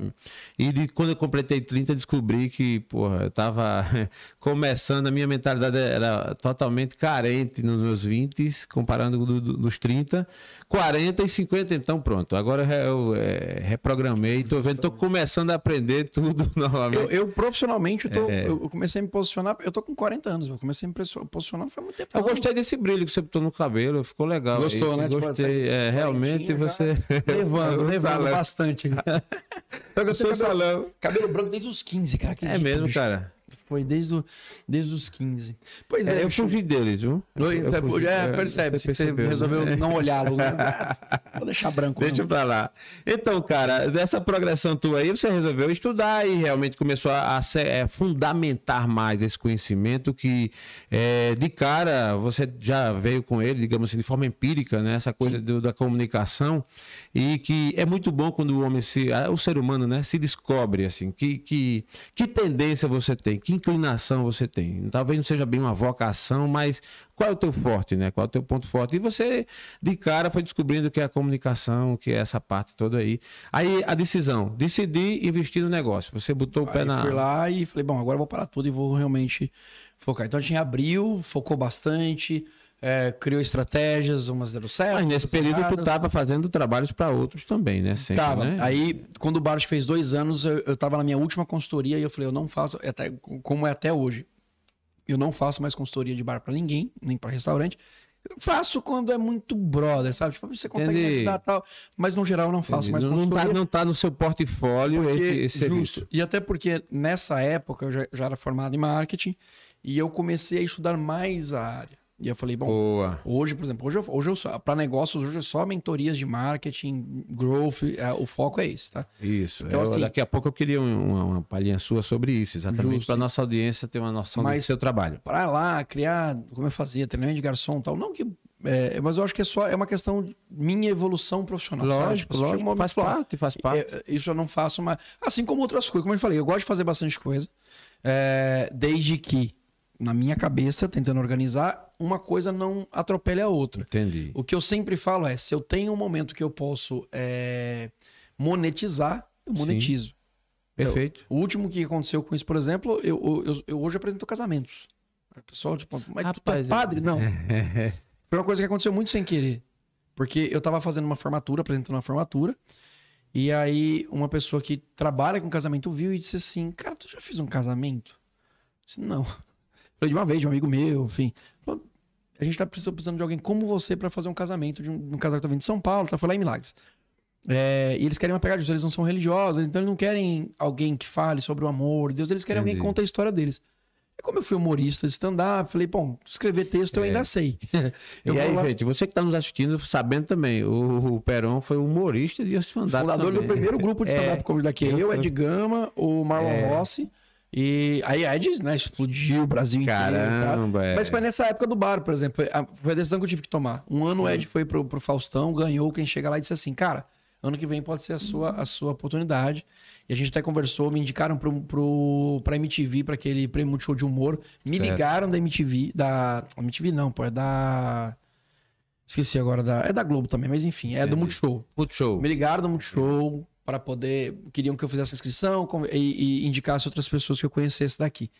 E de, quando eu completei 30, descobri que, porra, eu tava *laughs* começando, a minha mentalidade era totalmente carente nos meus 20, comparando do, do, dos 30. 40 e 50, então pronto. Agora eu, eu é, reprogramei, tô vendo, tô começando a aprender tudo *laughs* novamente. Eu, eu profissionalmente, eu, tô, é. eu comecei a me posicionar, eu tô com 40 anos, eu comecei a me posicionar faz muito tempo. Eu gostei desse brilho que você botou no cabelo, ficou legal. Gostou, né? Tipo, gostei, tipo, é, realmente você... *laughs* Levando, *laughs* levando bastante. *laughs* eu sou salão. Cabelo branco desde os 15, cara. É mesmo, bicho. cara. Foi desde, o, desde os 15. Pois é, é eu fugi deles, viu? Oi, eu fugi, é, percebe, você, você resolveu né? não olhá-lo. Né? *laughs* Vou deixar branco. Deixa não. pra lá. Então, cara, dessa progressão tua aí, você resolveu estudar e realmente começou a, a é, fundamentar mais esse conhecimento que, é, de cara, você já veio com ele, digamos assim, de forma empírica, né? Essa coisa do, da comunicação e que é muito bom quando o homem se, o ser humano, né, se descobre, assim, que, que, que tendência você tem, que inclinação você tem. Talvez não seja bem uma vocação, mas qual é o teu forte, né? Qual é o teu ponto forte? E você, de cara, foi descobrindo que é a comunicação, que é essa parte toda aí. Aí a decisão, decidir investir no negócio. Você botou o pé aí na. Fui lá e falei, bom, agora eu vou parar tudo e vou realmente focar. Então a gente abriu, focou bastante é, criou estratégias, umas deram certo. Mas nesse período erradas. tu estava fazendo trabalhos para outros também, né? Sempre, tava. Né? Aí, quando o Baros fez dois anos, eu, estava na minha última consultoria e eu falei, eu não faço, até, como é até hoje, eu não faço mais consultoria de bar para ninguém, nem para restaurante. Eu faço quando é muito brother, sabe? Tipo, você consegue Entendi. ajudar tal. Mas no geral eu não faço Entendi. mais não, consultoria. Não tá, não tá no seu portfólio porque, esse serviço. E até porque nessa época eu já, já era formado em marketing e eu comecei a estudar mais a área. E eu falei, bom, Boa. hoje, por exemplo, hoje eu, hoje eu para negócios, hoje é só mentorias de marketing, growth, é, o foco é esse, tá? Isso. Então, assim, daqui a pouco eu queria uma, uma palhinha sua sobre isso, exatamente para nossa audiência ter uma noção mas, do seu trabalho. Para lá, criar, como eu fazia, treinamento de garçom e tal, não que é, mas eu acho que é só é uma questão de minha evolução profissional. Lógico, sabe? lógico, faz parte, faz parte. É, isso eu não faço, mas assim como outras coisas, como eu falei, eu gosto de fazer bastante coisa, é, desde que na minha cabeça, tentando organizar, uma coisa não atropele a outra. Entendi. O que eu sempre falo é: se eu tenho um momento que eu posso é, monetizar, eu monetizo. Sim. Perfeito. Então, o último que aconteceu com isso, por exemplo, eu, eu, eu hoje apresento casamentos. O pessoal, tipo, mas Rapaz, tu tá é padre? Não. *laughs* Foi uma coisa que aconteceu muito sem querer. Porque eu tava fazendo uma formatura, apresentando uma formatura. E aí, uma pessoa que trabalha com casamento viu e disse assim: Cara, tu já fez um casamento? Eu disse, não. Falei de uma vez, de um amigo meu, enfim. A gente tá precisando de alguém como você para fazer um casamento, de um, um casal que tá vindo de São Paulo, tá? Foi lá em Milagres. É, e eles querem uma pegada disso, eles não são religiosos, então eles não querem alguém que fale sobre o amor de Deus, eles querem Entendi. alguém que conte a história deles. E como eu fui humorista de stand-up, falei, bom, escrever texto eu é. ainda sei. *laughs* eu e aí, lá... gente, você que está nos assistindo, sabendo também, o, o Peron foi humorista de stand-up. Fundador também. do primeiro grupo de *laughs* stand-up é. como daqui. Eu, Ed Gama, o Marlon é. Rossi. E aí a Ed né, explodiu o Brasil Caramba, inteiro. É. Mas foi nessa época do bar, por exemplo. Foi a decisão que eu tive que tomar. Um ano o Ed foi pro, pro Faustão, ganhou. Quem chega lá e disse assim: Cara, ano que vem pode ser a sua, a sua oportunidade. E a gente até conversou, me indicaram pro, pro, pra MTV, para aquele prêmio Multishow de humor. Me certo. ligaram da MTV, da. MTV não, pô, é da. Esqueci agora da. É da Globo também, mas enfim, é Entendi. do Multishow. Multishow. Me ligaram do Multishow para poder. Queriam que eu fizesse a inscrição e, e, indicasse outras pessoas que eu conhecesse daqui.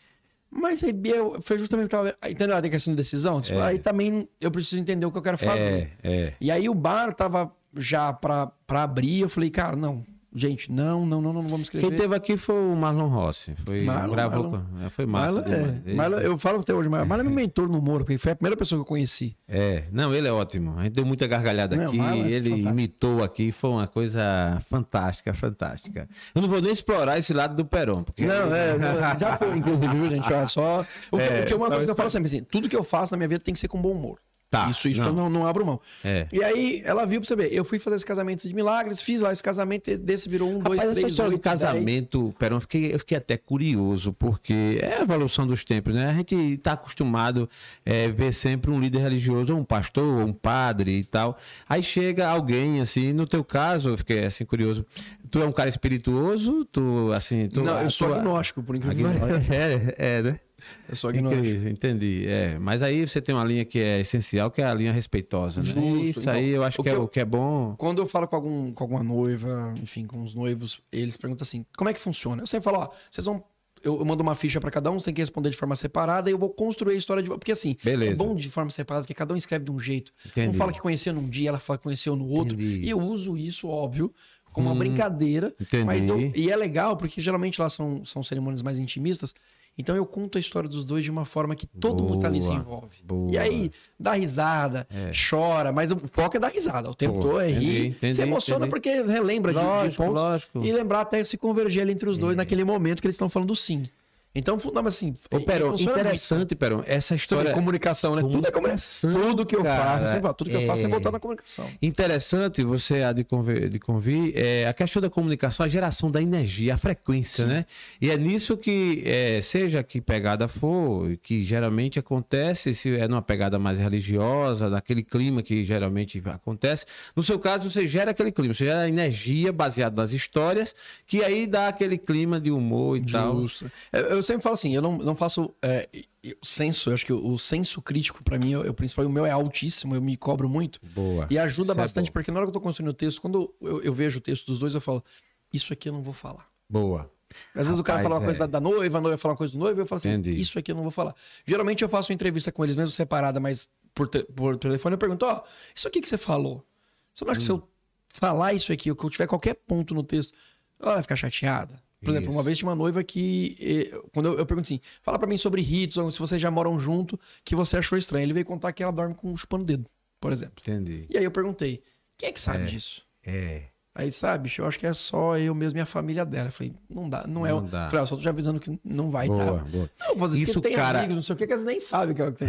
Mas aí eu, foi justamente que eu tava. Entendeu a questão de decisão? Tipo, é. Aí também eu preciso entender o que eu quero fazer. É, é. E aí o bar tava já para abrir, eu falei, cara, não, Gente, não, não, não, não vamos escrever. Quem teve aqui foi o Marlon Rossi. Foi, Marlon, gravou, Marlon. É, foi. Marlon, é. Marlon, eu falo até hoje, Marlon é meu *laughs* mentor no humor, porque foi a primeira pessoa que eu conheci. É, não, ele é ótimo. A gente deu muita gargalhada não, aqui, é ele fantástico. imitou aqui, foi uma coisa fantástica, fantástica. Eu não vou nem explorar esse lado do Peron, porque... Não, é, *laughs* já foi, inclusive, viu, gente? Olha só... O que, é, o que é uma coisa que eu falo sempre, assim, tudo que eu faço na minha vida tem que ser com bom humor. Tá, isso isso não. eu não, não abro mão. É. E aí ela viu pra você ver. Eu fui fazer esse casamento de milagres, fiz lá esse casamento, desse virou um, Rapaz, dois, três, oito, do casamento, pera, eu fiquei, eu fiquei até curioso, porque é a evolução dos tempos, né? A gente está acostumado a é, ver sempre um líder religioso, um pastor, um padre e tal. Aí chega alguém, assim, no teu caso, eu fiquei assim curioso. Tu é um cara espirituoso? Tu, assim, tu, Não, eu sou tua... agnóstico, por incrível que pareça. *laughs* É, é, né? Eu sou é ignorante. Entendi. É, mas aí você tem uma linha que é essencial, que é a linha respeitosa, né? Justo. Isso aí Então, eu acho que, é o que é bom. Quando eu falo com, algum, com alguma noiva, enfim, com os noivos, eles perguntam assim: como é que funciona? Eu sempre falo: ó, vocês vão. Eu, mando uma ficha pra cada um, você tem que responder de forma separada e eu vou construir a história de. Porque assim, Beleza. é bom de forma separada, porque cada um escreve de um jeito. Entendi. Um fala que conheceu num dia, ela fala que conheceu no outro. Entendi. E eu uso isso, óbvio, como uma Hum, brincadeira. entendi. Mas eu- e é legal, porque geralmente lá são, são cerimônias mais intimistas. Então eu conto a história dos dois de uma forma que todo mundo tá ali se Boa, envolve. boa. E aí, dá risada, chora, mas o foco é dar risada. O tempo todo é rir. entendi, se emociona entendi. porque relembra de- de, Lógico, pontos. lógico. E lembrar até se converger ali entre os dois naquele momento que eles estão falando sim. Então, fu- não, mas assim. Ô, Peron, interessante, Peron, essa história. comunicação, né? Tudo é comunicação. Comunicação, Tudo que eu cara, faço, falo, tudo que eu faço é é- voltar na comunicação. Interessante, você há de convir, de convir é, a questão da comunicação, a geração da energia, a frequência, né? E é nisso que, é, seja que pegada for, que geralmente acontece, se é numa pegada mais religiosa, naquele clima que geralmente acontece. No seu caso, você gera aquele clima, você gera energia baseada nas histórias, que aí dá aquele clima de humor e tal. Justo. Eu, eu sempre falo assim, eu não, não faço é, eu- senso, eu acho que o, o senso crítico pra mim, é o principal, o meu é altíssimo, eu me cobro muito. Boa. E ajuda Isso é bastante, bom. porque na hora que eu tô construindo o texto, quando eu, eu vejo o texto dos dois, eu falo, isso aqui eu não vou falar. Boa. Às vezes o cara Rapaz, fala uma coisa é. da, noiva, a noiva fala uma coisa do noivo, eu falo assim, Entendi. isso aqui eu não vou falar. Geralmente eu faço uma entrevista com eles mesmo separada, mas por, te- por telefone eu pergunto, ó, isso aqui que você falou, você não acha que se eu falar isso aqui, ou que eu tiver qualquer ponto no texto, ela vai ficar chateada? Por exemplo, Isso. uma vez tinha uma noiva que, eh, quando eu, eu pergunto assim, fala pra mim sobre ritos, ou se vocês já moram junto, que você achou estranho. Ele veio contar que ela dorme com chupando o dedo, por exemplo. Entendi. E aí eu perguntei, quem é que sabe É. disso? É. Aí, sabe, bicho, eu acho que é só eu mesmo e a família dela. Eu falei, não dá, não é. Não dá. Falei, ó, só tô te avisando que não vai Boa, dar. boa. Não, vou dizer, Isso, tem cara- amigos, não sei o que, que eles nem sabem que, que,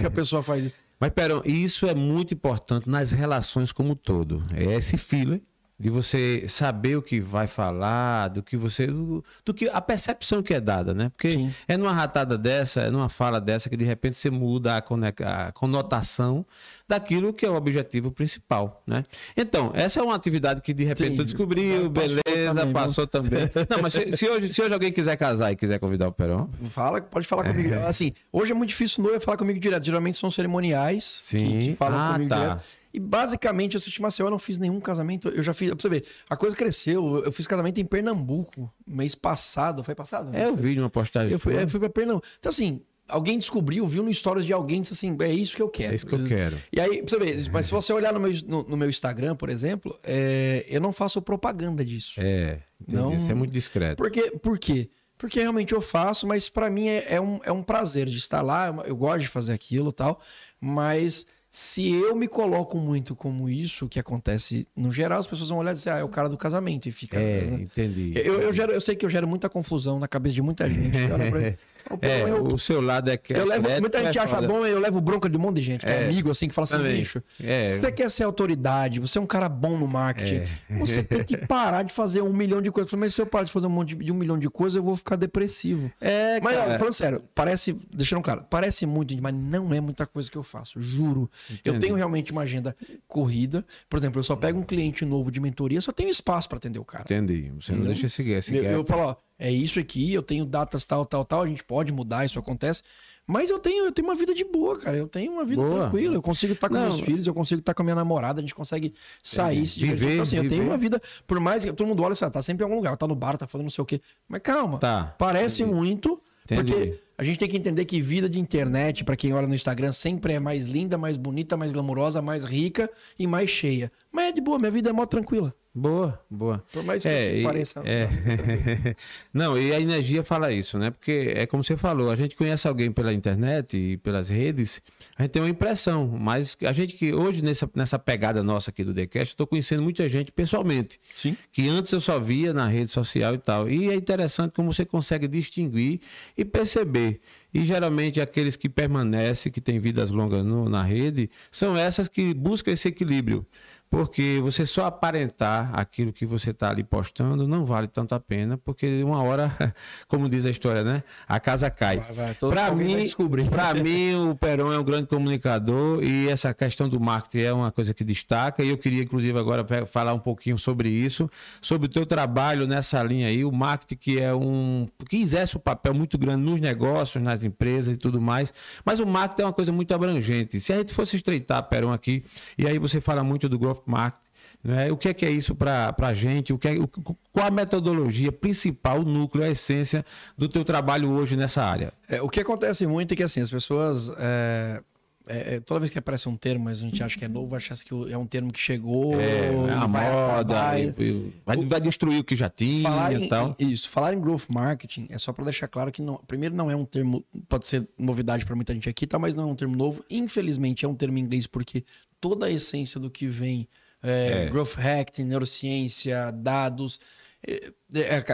que a *laughs* pessoa faz. Mas, Perão, isso é muito importante nas relações como um todo. É esse feeling de você saber o que vai falar, do que você. do, do que a percepção que é dada, né? Porque Sim. é numa ratada dessa, é numa fala dessa que de repente você muda a, a conotação daquilo que é o objetivo principal, né? Então, essa é uma atividade que de repente Sim. tu descobriu, Passou beleza, também, viu? passou também. Não, mas se, se hoje, se hoje alguém quiser casar e quiser convidar o Perão, Fala, pode falar comigo. Assim, hoje é muito difícil noiva falar comigo direto. Geralmente são cerimoniais Sim. que, que falam Ah, comigo tá. direto. E basicamente, eu assisti Maceió, eu não fiz nenhum casamento. Eu já fiz, pra você ver, a coisa cresceu. Eu fiz casamento em Pernambuco, mês passado. Foi passado? é, eu vi uma postagem. Eu fui, eu fui pra Pernambuco. Então, assim, alguém descobriu, viu no stories de alguém, disse assim, é isso que eu quero. É isso que eu quero. E aí, pra você ver, mas se você olhar no meu, no, no meu Instagram, por exemplo, é, eu não faço propaganda disso. É, entendi. Não- Isso é muito discreto. Por quê? Por quê? Porque realmente eu faço, mas pra mim é, é um, é um prazer de estar lá, eu- eu gosto de fazer aquilo e tal, mas se eu me coloco muito como isso, que acontece no geral, as pessoas vão olhar e dizer, ah, é o cara do casamento, e fica... É, né? entendi. Eu, eu, gero- eu sei que eu gero muita confusão na cabeça de muita gente. *laughs* que olha pra mim, "Pô, É, eu, o seu lado é que eu levo, muita gente acha bom, eu levo bronca de um monte de gente, que é, É, amigo, assim, que fala assim, também. bicho, É. você quer ser autoridade, você é um cara bom no marketing, você tem que *laughs* parar de fazer um milhão de coisas. Eu mas se eu parar de fazer um monte de, de um milhão de coisas, eu vou ficar depressivo. É, Mas, ó, cara. falando sério, parece, deixando claro, parece muito, mas não é muita coisa que eu faço, juro. Eu Entendi. tenho realmente uma agenda corrida. Por exemplo, eu só pego um cliente novo de mentoria, só tenho espaço para atender o cara. Entendi. Você não Entendeu? deixa seguir. Eu, seguir. eu falo, ó, é isso aqui, eu tenho datas tal, tal, tal, a gente pode mudar, isso acontece. Mas eu tenho, eu tenho uma vida de boa, cara. Eu tenho uma vida Boa. tranquila. Eu consigo estar com Não, meus filhos, eu consigo estar com a minha namorada, a gente consegue sair, se divertir. Viver, Então, assim, eu tenho viver. uma vida, por mais que todo mundo olha, assim, tá sempre em algum lugar, tá no bar, tá fazendo não sei o quê. Mas calma, Tá. parece muito, Entendi. porque a gente tem que entender que vida de internet, pra quem olha no Instagram, sempre é mais linda, mais bonita, mais glamourosa, mais rica e mais cheia. Mas é de boa, minha vida é mó tranquila. Boa, boa. Por mais que e- pareça. é. *laughs* Não, e a energia fala isso, né? Porque é como você falou, a gente conhece alguém pela internet e pelas redes, a gente tem uma impressão, mas a gente que hoje, nessa, nessa pegada nossa aqui do TheCast, eu tô conhecendo muita gente pessoalmente. Sim. Que antes eu só via na rede social e tal. E é interessante como você consegue distinguir e perceber. E geralmente aqueles que permanecem, que têm vidas longas no- na rede, são essas que buscam esse equilíbrio. Porque você só aparentar aquilo que você está ali postando não vale tanto a pena, porque uma hora, *laughs* como diz a história, né? A casa cai. Para mim, para *laughs* mim, o Peron é um grande comunicador e essa questão do marketing é uma coisa que destaca. E eu queria, inclusive, agora falar um pouquinho sobre isso, sobre o teu trabalho nessa linha aí, o marketing que é um que exerce um papel muito grande nos negócios, nas empresas e tudo mais. Mas o marketing é uma coisa muito abrangente. Se a gente fosse estreitar, Peron, aqui, e aí você fala muito do growth. Né? O que é que é isso para a gente? O que é, o- qual a metodologia principal, o núcleo, a essência do teu trabalho hoje nessa área? É, o que acontece muito é que assim, as pessoas. é, é, é, toda vez que aparece um termo, mas a gente acha que é novo, acha que é um termo que chegou. É, e a vai moda, e vai, vai destruir o que já tinha Falar e em, tal. Isso, falar em growth marketing é só para deixar claro que não, primeiro não é um termo, pode ser novidade para muita gente aqui, tá? Mas não é um termo novo. Infelizmente é um termo em inglês porque toda a essência do que vem é, É. growth hacking, neurociência, dados, é, é,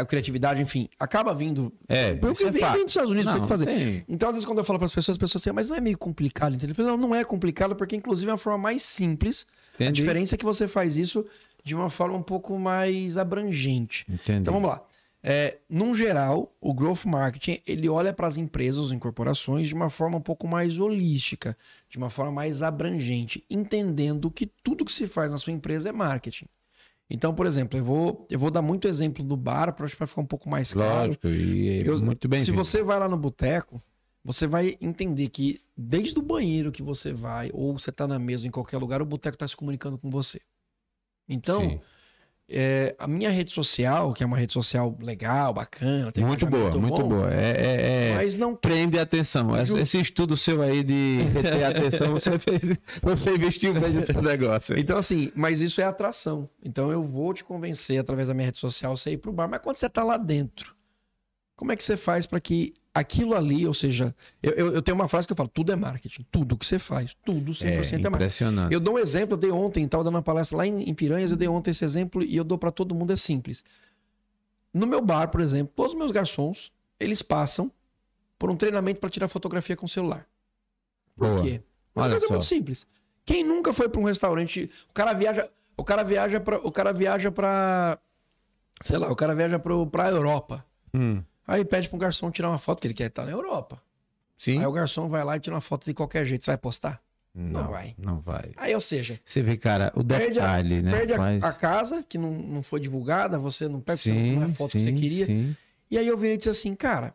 a criatividade, enfim, acaba vindo. É, porque é vem, vem dos Estados Unidos, Não, tem que fazer. tem. Então, às vezes, quando eu falo para as pessoas, as pessoas assim, "Ah, mas não é meio complicado, entendeu? Eu falo, não, não é complicado, porque inclusive é uma forma mais simples. A Entendi. diferença é que você faz isso de uma forma um pouco mais abrangente. Entendi. Então vamos lá. É, num geral, o growth marketing ele olha para as empresas, as corporações, de uma forma um pouco mais holística, de uma forma mais abrangente, entendendo que tudo que se faz na sua empresa é marketing. Então, por exemplo, eu vou, eu vou dar muito exemplo do bar para ficar um pouco mais claro. Lógico, e é Eu- muito bem. Se você vai lá no boteco, você vai entender que desde o banheiro que você vai, ou você tá na mesa em qualquer lugar, o boteco tá se comunicando com você. Então, é, a minha rede social, que é uma rede social legal, bacana, tem muito boa, muito bom, boa. É, é- é- Mas não prende atenção. Esse, Ju- esse estudo seu aí de *laughs* reter atenção, você fez, você investiu bem no seu negócio. Então, assim, mas isso é atração. Então, eu vou te convencer através da minha rede social você ir pro bar. Mas quando você tá lá dentro, como é que você faz para que aquilo ali, ou seja, eu, eu, eu tenho uma frase que eu falo: tudo é marketing. Tudo que você faz, tudo 100% É é, marketing. impressionante. Eu dou um exemplo, eu dei ontem, estava dando uma palestra lá em, em Piranhas, eu dei ontem esse exemplo e eu dou para todo mundo, é simples. No meu bar, por exemplo, todos os meus garçons, eles passam por um treinamento para tirar fotografia com o celular. Por Boa. quê? Uma coisa só. muito simples. Quem nunca foi para um restaurante, o cara viaja, o cara viaja para, o cara viaja para sei lá, o cara viaja para para Europa. Hum, Aí pede para um garçom tirar uma foto que ele quer estar na Europa. sim? Aí o garçom vai lá e tira uma foto de qualquer jeito, você vai postar? não, vai. Não vai. Aí, ou seja, Você vê, cara, o perde, a, detalhe, né? perde a- Faz- a, casa, que não, não foi divulgada, você não pega, você Sim, não é a foto que você sim, queria. sim. E aí eu virei e disse assim, cara,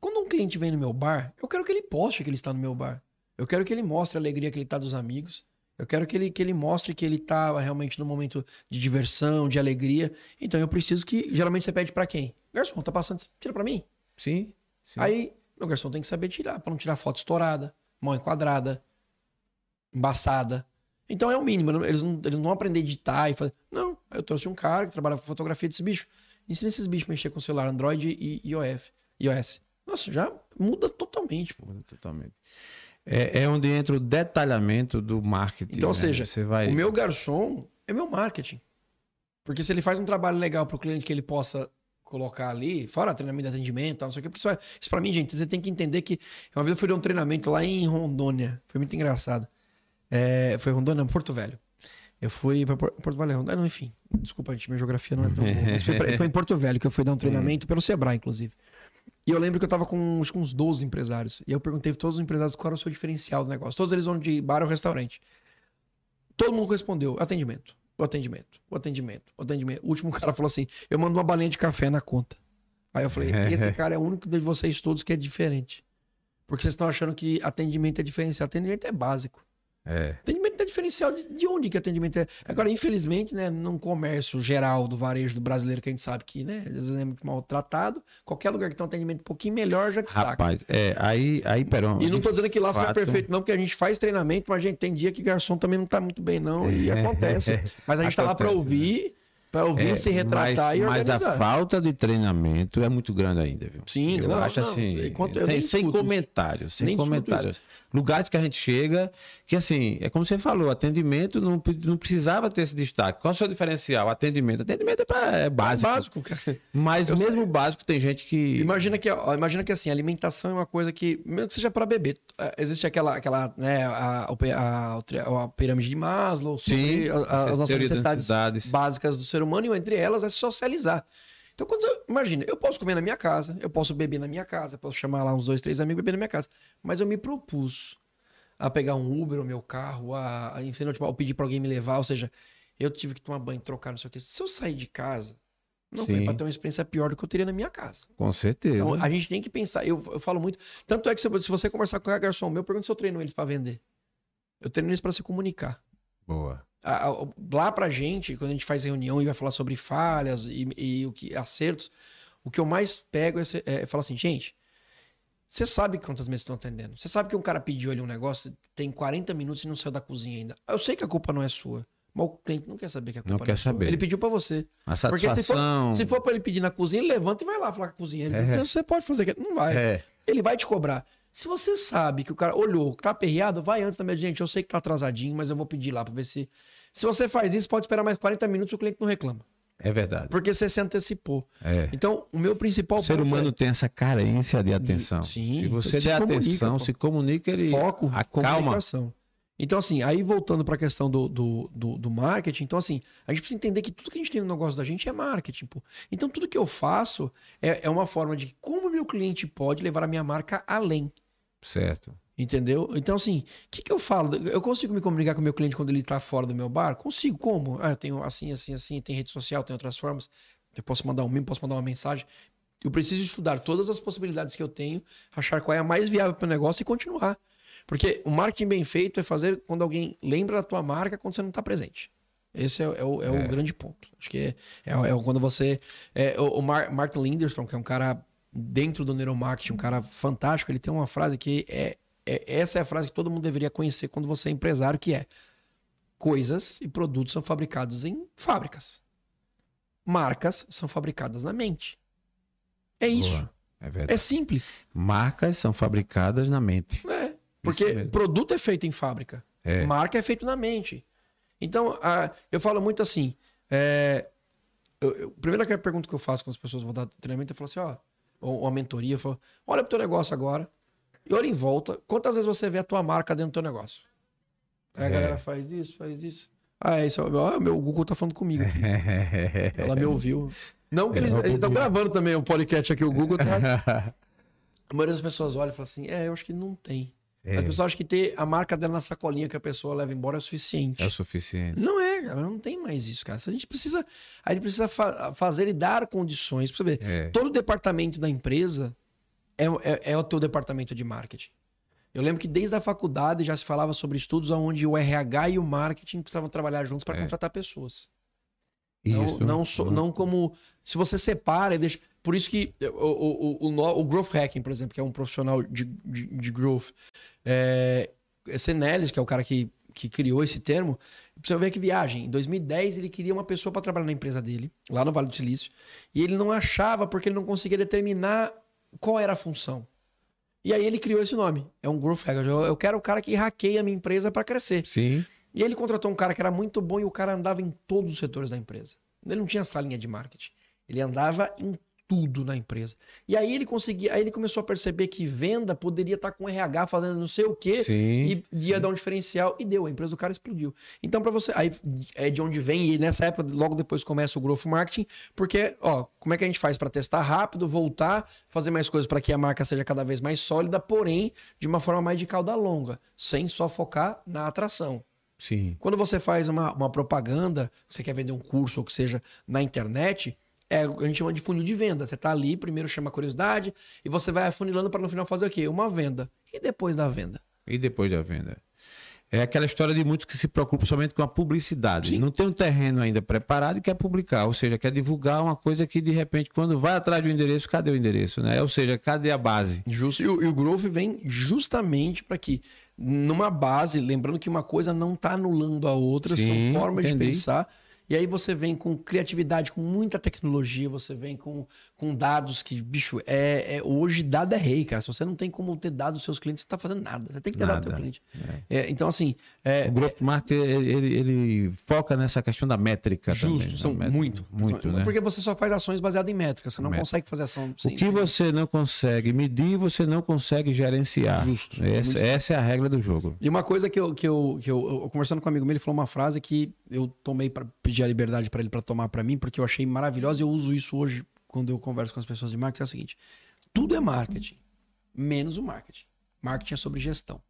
quando um cliente vem no meu bar, eu quero que ele poste que ele está no meu bar. Eu quero que ele mostre a alegria que ele tá dos amigos. Eu quero que ele, que ele mostre que ele tá realmente no momento de diversão, de alegria. Então eu preciso que. Geralmente você pede pra quem? Garçom, tá passando. Tira pra mim. Sim, sim. Aí, meu garçom tem que saber tirar, pra não tirar foto estourada, mão enquadrada, embaçada. Então é o mínimo, não- eles não, eles não vão aprender a editar e fazer. Não, eu trouxe um cara que trabalha com fotografia desse bicho. Ensina esses bichos a mexer com o celular Android e iOS. iOS. Nossa, já muda totalmente. pô. Totalmente. É, é onde entra o detalhamento do marketing. Então, ou né? seja, você vai... o meu garçom é meu marketing. Porque se ele faz um trabalho legal pro cliente que ele possa colocar ali, fora treinamento de atendimento, tal, não sei o quê, porque isso, é, isso pra mim, gente, você tem que entender que uma vez eu fui dar um treinamento lá em Rondônia, foi muito engraçado. É, foi Rondônia, Porto Velho. Eu fui Por- Porto Velho, Rondônia, não, enfim, desculpa, gente, minha geografia não é tão boa, mas foi, pra- *laughs* foi em Porto Velho que eu fui dar um treinamento pelo Sebrae, inclusive. E eu lembro que eu tava com acho que uns 12 empresários. E eu perguntei pra todos os empresários qual era o seu diferencial do negócio. Todos eles vão de bar ou restaurante. Todo mundo respondeu: atendimento, o atendimento, o atendimento, o atendimento. O último *laughs* cara falou assim: eu mando uma balinha de café na conta. Aí eu falei: esse *laughs* cara é o único de vocês todos que é diferente. Porque vocês estão achando que atendimento é diferencial. Atendimento é básico. É. Atendimento é diferencial de, de onde que atendimento é. Agora, infelizmente, né, num comércio geral do varejo do brasileiro, que a gente sabe que, né, às vezes é muito maltratado, qualquer lugar que tem um atendimento um pouquinho melhor já destaca. Rapaz, é, aí, aí, Perão. E não tô dizendo que lá fato- perfeito, não, porque a gente faz treinamento, mas a gente tem dia que garçom também não tá muito bem, não. E É. acontece. *laughs* Mas a gente tá lá pra Acontece, ouvir Pra ouvir, É, se retratar mas, e mas a organizar. falta de treinamento é muito grande ainda, viu? Sim, eu não, acho não, assim, enquanto eu sem, sem comentários, sem comentários. Lugares que a gente chega, que assim, é como você falou, atendimento não, não precisava ter esse destaque. Qual é o seu diferencial? Atendimento. Atendimento é, pra, é básico. Básico, cara. Mas Eu mesmo básico tem gente que. Imagina que, ó, imagina que assim, alimentação é uma coisa que, mesmo que seja para beber, é, existe aquela, aquela né, a, a, tri- a pirâmide de Maslow, sobre Sim, a- a- as nossas necessidades. básicas do ser humano, e entre elas é socializar. Então, quando eu- imagina, eu posso comer na minha casa, eu posso beber na minha casa, posso chamar lá uns dois, três amigos e beber na minha casa, mas eu me propus a pegar um Uber ou meu carro, a, a, entendeu? Tipo, a pedir pra alguém me levar, ou seja, eu tive que tomar banho, trocar, não sei o quê. Se eu sair de casa, não foi Sim. pra ter uma experiência pior do que eu teria na minha casa. Com certeza. Então, a gente tem que pensar. Eu, eu falo muito. Tanto é que se, se você conversar com o garçom meu, pergunta se eu treino eles pra vender. Eu treino eles pra se comunicar. Boa. Lá pra gente, quando a gente faz reunião e vai falar sobre falhas e, e o que acertos, o que eu mais pego é, se- é falar assim, gente, você sabe quantas mesas estão atendendo? Você sabe que um cara pediu ali um negócio, tem 40 minutos e não saiu da cozinha ainda. Eu sei que a culpa não é sua. Mas o cliente não quer saber que a culpa Não não, quer é sua. saber. Ele pediu pra você. A Porque se for, satisfação. se for pra ele pedir na cozinha, ele levanta e vai lá falar com a cozinha. Ele diz, É. você pode fazer. aquilo." Não vai. É. Ele vai te cobrar. Se você sabe que o cara olhou, tá aperreado, vai antes também. Gente, eu sei que tá atrasadinho, mas eu vou pedir lá pra ver se. Se você faz isso, pode esperar mais 40 minutos e o cliente não reclama. É verdade. Porque você se antecipou. É. Então, o meu principal O ser humano é tem essa carência de atenção. Sim, se você se der atenção, pô. se comunica, ele foco, acalma. comunicação. Então, assim, aí voltando para a questão do, do, do, do marketing, então, assim, a gente precisa entender que tudo que a gente tem no negócio da gente é marketing, pô. Então, tudo que eu faço é, é uma forma de como o meu cliente pode levar a minha marca além. Certo. Entendeu? Então, assim, o que, que eu falo? Eu consigo me comunicar com o meu cliente quando ele tá fora do meu bar? Consigo. Como? Ah, eu tenho assim, assim, assim, tem rede social, tem outras formas. Eu posso mandar um meme, posso mandar uma mensagem. Eu preciso estudar todas as possibilidades que eu tenho, achar qual é a mais viável para o negócio e continuar. Porque o marketing bem feito é fazer quando alguém lembra da tua marca quando você não está presente. Esse é, é o, é o grande ponto. Acho que é, é, é quando você. É, o o Mar- Martin Linderstrom, que é um cara dentro do neuromarketing, um cara fantástico, ele tem uma frase que é, é- Essa é a frase que todo mundo deveria conhecer quando você é empresário, que é coisas e produtos são fabricados em fábricas. Marcas são fabricadas na mente. É isso. Boa. É verdade. É simples. Marcas são fabricadas na mente. É. Porque produto é feito em fábrica. É. Marca é feito na mente. Então, a- eu falo muito assim. é, eu- eu- a primeira pergunta que eu faço quando as pessoas vão dar treinamento, eu falo assim, ó, ou uma mentoria, eu falo, olha pro teu negócio agora e olha em volta, quantas vezes você vê a tua marca dentro do teu negócio? Aí a É. galera faz isso, faz isso. Ah, é isso. Ó, meu, o Google tá falando comigo. aqui. *laughs* Ela me ouviu. Não que eles eles estão gravando também o podcast aqui, o Google tá. *laughs* A maioria das pessoas olha e fala assim: é, eu acho que não tem. É. As pessoas acham que ter a marca dela na sacolinha que a pessoa leva embora é o suficiente. É o suficiente. Não é, cara, não tem mais isso, cara. A gente precisa, a gente precisa fa- fazer e dar condições. Pra ver, É. todo departamento da empresa é, é, é o teu departamento de marketing. Eu lembro que desde a faculdade já se falava sobre estudos onde o RH e o marketing precisavam trabalhar juntos para É. contratar pessoas. Isso. Não, não, so- não como. Se você separa e deixa. Por isso que o, o, o, o, o Growth Hacking, por exemplo, que é um profissional de, de, de growth, é, é Senelis, que é o cara que, que criou esse termo, precisa ver que viagem. Em 2010, ele queria uma pessoa para trabalhar na empresa dele, lá no Vale do Silício, e ele não achava porque ele não conseguia determinar qual era a função. E aí ele criou esse nome. É um Growth Hacker. Eu, eu quero o cara que hackeia a minha empresa para crescer. Sim. E ele contratou um cara que era muito bom e o cara andava em todos os setores da empresa. Ele não tinha salinha de marketing. Ele andava em tudo na empresa. E aí ele conseguia, aí ele começou a perceber que venda poderia estar com RH fazendo não sei o quê Sim. e ia dar um diferencial e deu, a empresa do cara explodiu. Então para você, aí é de onde vem e nessa época logo depois começa o growth marketing, porque, ó, como é que a gente faz para testar rápido, voltar, fazer mais coisas para que a marca seja cada vez mais sólida, porém de uma forma mais de cauda longa, sem só focar na atração. Sim. Quando você faz uma, uma propaganda, você quer vender um curso ou que seja na internet, é, o que a gente chama de funil de venda. Você tá ali, primeiro chama a curiosidade e você vai afunilando para no final fazer o quê? Uma venda. E depois da venda? E depois da venda? É aquela história de muitos que se preocupam somente com a publicidade. Sim. Não tem um terreno ainda preparado e quer publicar. Ou seja, quer divulgar uma coisa que, de repente, quando vai atrás do endereço, cadê o endereço? Né? Ou seja, cadê a base? Justo. E o, e o growth vem justamente para que, numa base, lembrando que uma coisa não está anulando a outra, Sim, são formas de entendi. pensar. E aí você vem com criatividade, com muita tecnologia, você vem com, com dados que, bicho, é, é- hoje dado é rei, cara. Se você não tem como ter dados dos seus clientes, você não tá fazendo nada. Você tem que ter dado do seu Nada. cliente. É, então, assim, é, O Growth Marketing, ele, ele- foca nessa questão da métrica justo, também. são da métrica. muito. Muito, São- né? Porque você só faz ações baseadas em métricas. Você não Métrica. consegue fazer ação O sem... que sem- você não consegue medir, você não consegue gerenciar. Justo. Essa, essa é a regra do jogo. E uma coisa que eu, que eu, que eu, eu- conversando com um amigo meu, ele falou uma frase que eu tomei para pedir a liberdade para ele para tomar para mim, porque eu achei maravilhosa e eu uso isso hoje quando eu converso com as pessoas de marketing. É o seguinte: tudo é marketing, menos o marketing. Marketing é sobre gestão.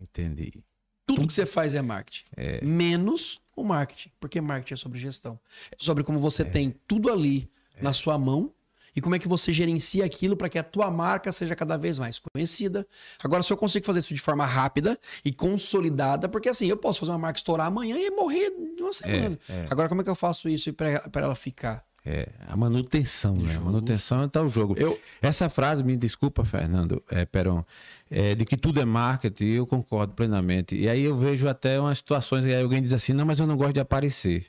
Entendi. Tudo que você faz é marketing, menos o marketing, porque marketing é sobre gestão. É sobre como você tem tudo ali na sua mão e como é que você gerencia aquilo para que a tua marca seja cada vez mais conhecida. Agora, se eu consigo fazer isso de forma rápida e consolidada, porque assim, eu posso fazer uma marca estourar amanhã e morrer em uma semana. Agora, como é que eu faço isso para ela ficar? É, a manutenção, né? A manutenção está o jogo. Eu- Essa frase, me desculpa, Fernando, é, Peron, é, de que tudo é marketing, eu concordo plenamente. E aí eu vejo até umas situações que aí alguém diz assim, não, mas eu não gosto de aparecer.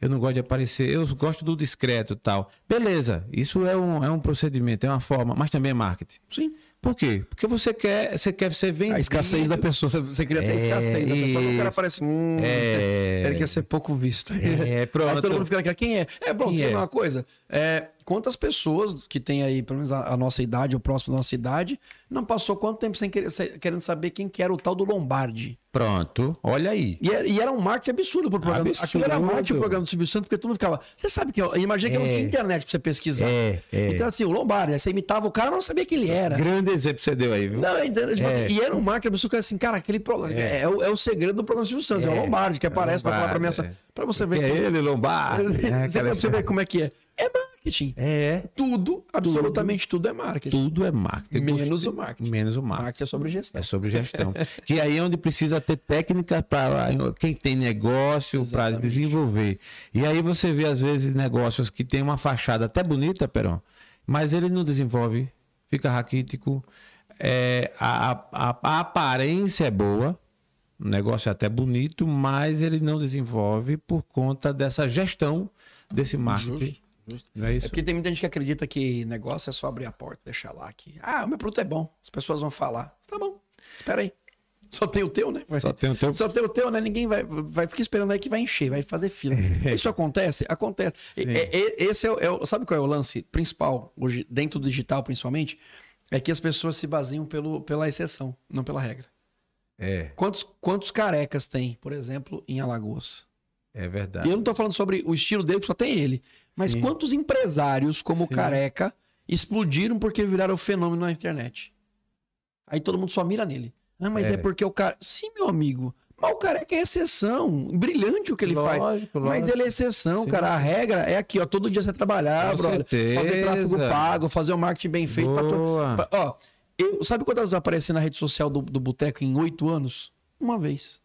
Eu não gosto de aparecer, eu gosto do discreto tal. Beleza, isso é um, é um procedimento, é uma forma, mas também é marketing. Sim. Por quê? Porque você quer, você quer ser vendido. A escassez da pessoa. Você- Você cria até a É, escassez da pessoa. O cara isso. parece. Hum, É. Ele quer ser pouco visto. É, pronto. Aí todo mundo fica naquela. Quem é? É bom, você é? uma coisa? É, quantas pessoas que tem aí, pelo menos a, a nossa idade, o próximo da nossa idade, não passou quanto tempo sem querer, querendo saber quem que era o tal do Lombardi? Pronto, olha aí. E era, e era um marketing absurdo pro programa. Absurdo. Aquilo era marketing pro programa do Silvio Santos, porque todo mundo ficava. Você sabe que eu imaginei que eu não É. tinha internet pra você pesquisar. É, é. Então, assim, o Lombardi, você imitava o cara, mas não sabia quem ele era. Grande exemplo que você deu aí, viu? Não, tipo É. assim, e era um marketing absurdo, que assim, cara, aquele programa. É. é o, é o segredo do programa Silvio Santos, é, o É. Lombardi que É aparece pra falar pra mim essa. É. Pra você ver. É ele, Lombardi. *laughs* né? Você, pra você ver como é que é. É marketing. É, Tudo, absolutamente tudo, é marketing. tudo é marketing. Menos o marketing. Menos o marketing. Marketing é sobre gestão. É sobre gestão. que aí é onde precisa ter técnica para quem tem negócio para desenvolver. E aí você vê, às vezes, negócios que tem uma fachada até bonita, Peron, mas ele não desenvolve, fica raquítico. É, a, a- a aparência é boa, o negócio é até bonito, mas ele não desenvolve por conta dessa gestão desse marketing. Não é É isso? porque tem muita gente que acredita que negócio é só abrir a porta, deixar lá aqui. Ah, o meu produto é bom. As pessoas vão falar. Tá bom, espera aí. Só tem o teu, né? Vai- Só tem o teu. Só tem o teu, né? Ninguém vai, vai ficar esperando aí que vai encher, vai fazer fila. *laughs* Isso acontece? Acontece. E- é- é- esse é, o- é sabe qual é o lance principal, hoje, dentro do digital principalmente? É que as pessoas se baseiam pelo, pela exceção, não pela regra. É, Quantos, quantos carecas tem, por exemplo, em Alagoas? é E verdade. eu não tô falando sobre o estilo dele, que só tem ele. Mas Sim. quantos empresários como o Sim. Careca explodiram porque viraram fenômeno na internet? Aí todo mundo só mira nele. Ah, mas é, É. porque o cara. Sim, meu amigo. Mas o Careca é exceção. Brilhante o que ele faz. Lógico, Mas lógico. ele é exceção, Sim. cara. A regra é aqui, ó. Todo dia você trabalhar, Com brother. certeza. Fazer tráfego pago, fazer o marketing bem feito. pra to- Boa. pra- Ó, eu, sabe quantas vezes eu apareci na rede social do, do Boteco em oito anos? Uma vez.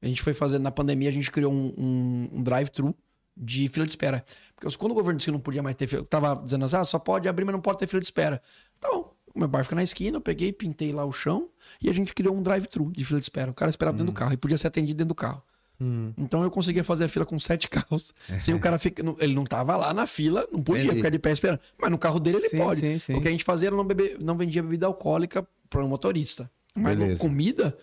A gente foi fazer, na pandemia, a gente criou um, um- um drive-thru de fila de espera. Porque quando o governo disse que não podia mais ter fila, tava dizendo assim, ah, só pode abrir, mas não pode ter fila de espera. Tá bom. O meu bar fica na esquina, eu peguei, pintei lá o chão e a gente criou um drive-thru de fila de espera. O cara esperava dentro do carro e podia ser atendido dentro do carro. Hum. Então eu conseguia fazer a fila com sete *laughs* carros. sem o cara ficar. não- Ele não tava lá na fila, não podia Entendi. ficar de pé esperando. Mas no carro dele ele Sim, pode. sim, sim. O que a gente fazia era não, beber, não vendia bebida alcoólica para o motorista. Mas Beleza. comida,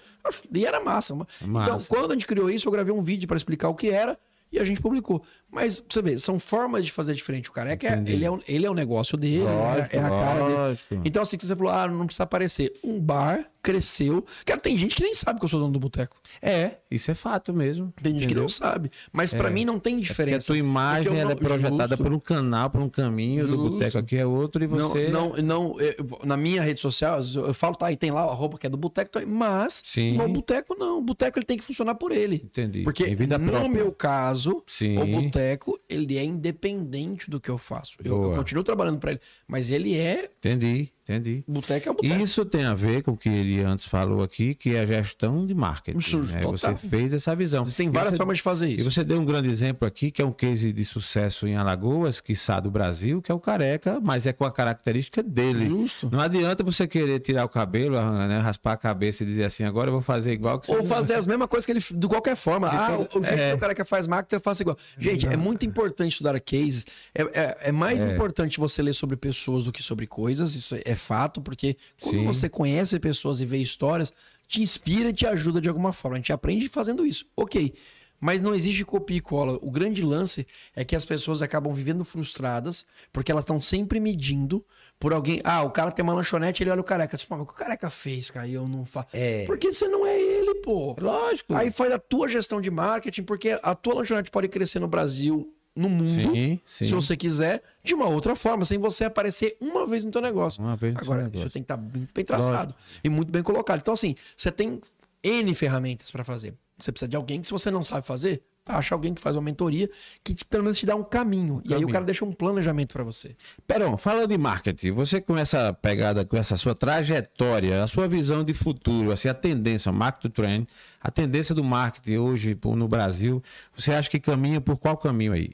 e era massa. Então, Massa. quando a gente criou isso, eu gravei um vídeo para explicar o que era e a gente publicou. Mas, você ver, são formas de fazer diferente. O careca, é, Entendi. ele é, o, ele é o negócio dele, Lógico, é a cara dele. lógico. Então, assim, que você falou, ah, não precisa aparecer. Um bar cresceu. Cara, tem gente que nem sabe que eu sou dono do boteco. É, isso é fato mesmo. Tem gente que não sabe. Mas pra mim não tem a diferença. tua imagem Porque eu ela é não- projetada justo. por um canal, por um caminho, do Justo. boteco aqui é outro e Não, você. não, não, eu- na minha rede social, eu falo, tá, aí tem lá a roupa que é do boteco, tá mas Sim. no boteco não. O boteco ele tem que funcionar por ele. Entendi. Porque no meu caso, Sim. o boteco, ele é independente do que eu faço. Eu, eu continuo trabalhando pra ele, mas ele é Entendi, entendi. Boteco é o boteco. Isso tem a ver com o que ele antes falou aqui, que é a gestão de marketing. Isso, né? Você fez essa visão. Existem E várias você- formas de fazer E isso. você deu um grande exemplo aqui, que é um case de sucesso em Alagoas, quiçá do Brasil, que é o careca, mas é com a característica dele. Justo. Não adianta você querer tirar o cabelo, né, raspar a cabeça e dizer assim, agora eu vou fazer igual que você Ou não- fazer as mesmas coisas que ele. De qualquer forma. ah, o, o jeito é. que o cara que faz marketing, eu faço igual. Gente, é muito importante estudar cases. É, é, é mais importante você ler sobre pessoas do que sobre coisas. Isso é fato, porque quando Sim. você conhece pessoas e vê histórias, te inspira e te ajuda de alguma forma. A gente aprende fazendo isso. Ok. Mas não existe copia e cola. O grande lance é que as pessoas acabam vivendo frustradas porque elas estão sempre medindo por alguém. Ah, o cara tem uma lanchonete, ele olha o careca. Tipo, "Mas o que o careca fez, cara? E eu não faço. É. Porque você não é ele, pô. Lógico. Aí faz a tua gestão de marketing, porque a tua lanchonete pode crescer no Brasil, no mundo, Sim, sim. se você quiser, de uma outra forma, sem você aparecer uma vez no teu negócio. Uma vez no seu Agora, negócio. isso tem que estar muito bem traçado e muito bem colocado. Então, assim, você tem N ferramentas para fazer. Você precisa de alguém que, se você não sabe fazer, acha alguém que faz uma mentoria que te- pelo menos te dá um caminho. E aí o cara deixa um planejamento para você. Perão, falando de marketing, você com essa pegada, com essa sua trajetória, a sua visão de futuro, assim, a tendência, market trend, a tendência do marketing hoje no Brasil, você acha que caminha por qual caminho aí?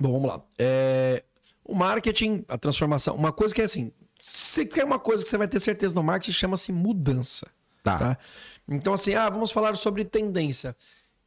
Bom, vamos lá. É, O marketing, a transformação, uma coisa que é assim, você quer uma coisa que você vai ter certeza no marketing, chama-se mudança. Tá. Então, assim, ah, vamos falar sobre tendência.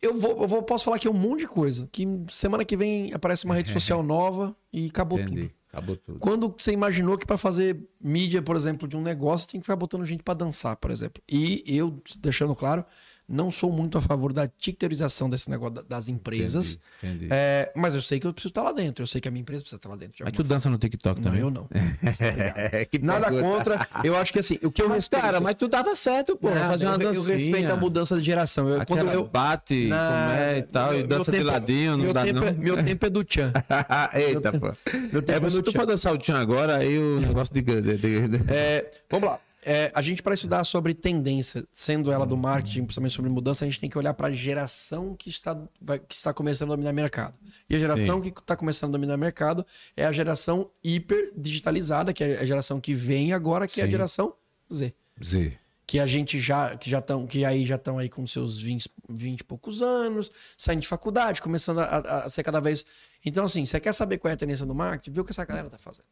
Eu vou, eu vou, posso falar aqui um monte de coisa. Que semana que vem aparece uma rede *laughs* social nova e acabou Entendi. tudo. Acabou tudo. Quando você imaginou que para fazer mídia, por exemplo, de um negócio, tem que ficar botando gente para dançar, por exemplo. E eu, deixando claro, não sou muito a favor da titerização desse negócio da- das empresas. Entendi, entendi. É, mas eu sei que eu preciso estar lá dentro. Eu sei que a minha empresa precisa estar lá dentro. de Mas tu dança no TikTok Não, também? eu não. *laughs* Nada pergunta. contra. Eu acho que assim, o que eu Mas, respeito. cara, mas tu dava certo, pô. Nada, fazer uma eu, eu respeito a mudança de geração. Eu, Aquela quando eu bate, Nada. como é e tal, e Meu- dança meu de tempo- ladinho, não dá tempo não. É, meu tempo é do Tchan. *laughs* Eita, pô. meu tempo É, é no tu for dançar o tchan agora, aí o negócio de- de- É, vamos lá. É, a gente, para estudar sobre tendência, sendo ela do marketing, principalmente sobre mudança, a gente tem que olhar para a geração que está, vai- que está começando a dominar mercado. E a geração que está começando a dominar mercado é a geração hiper digitalizada, que é a geração que vem agora, que é a Sim. geração Z. Z. que a gente já que já estão que aí já estão aí com seus 20, 20 e poucos anos, saindo de faculdade, começando a, a- a ser cada vez. Então assim, você quer saber qual é a tendência do marketing? Vê o que essa galera tá fazendo.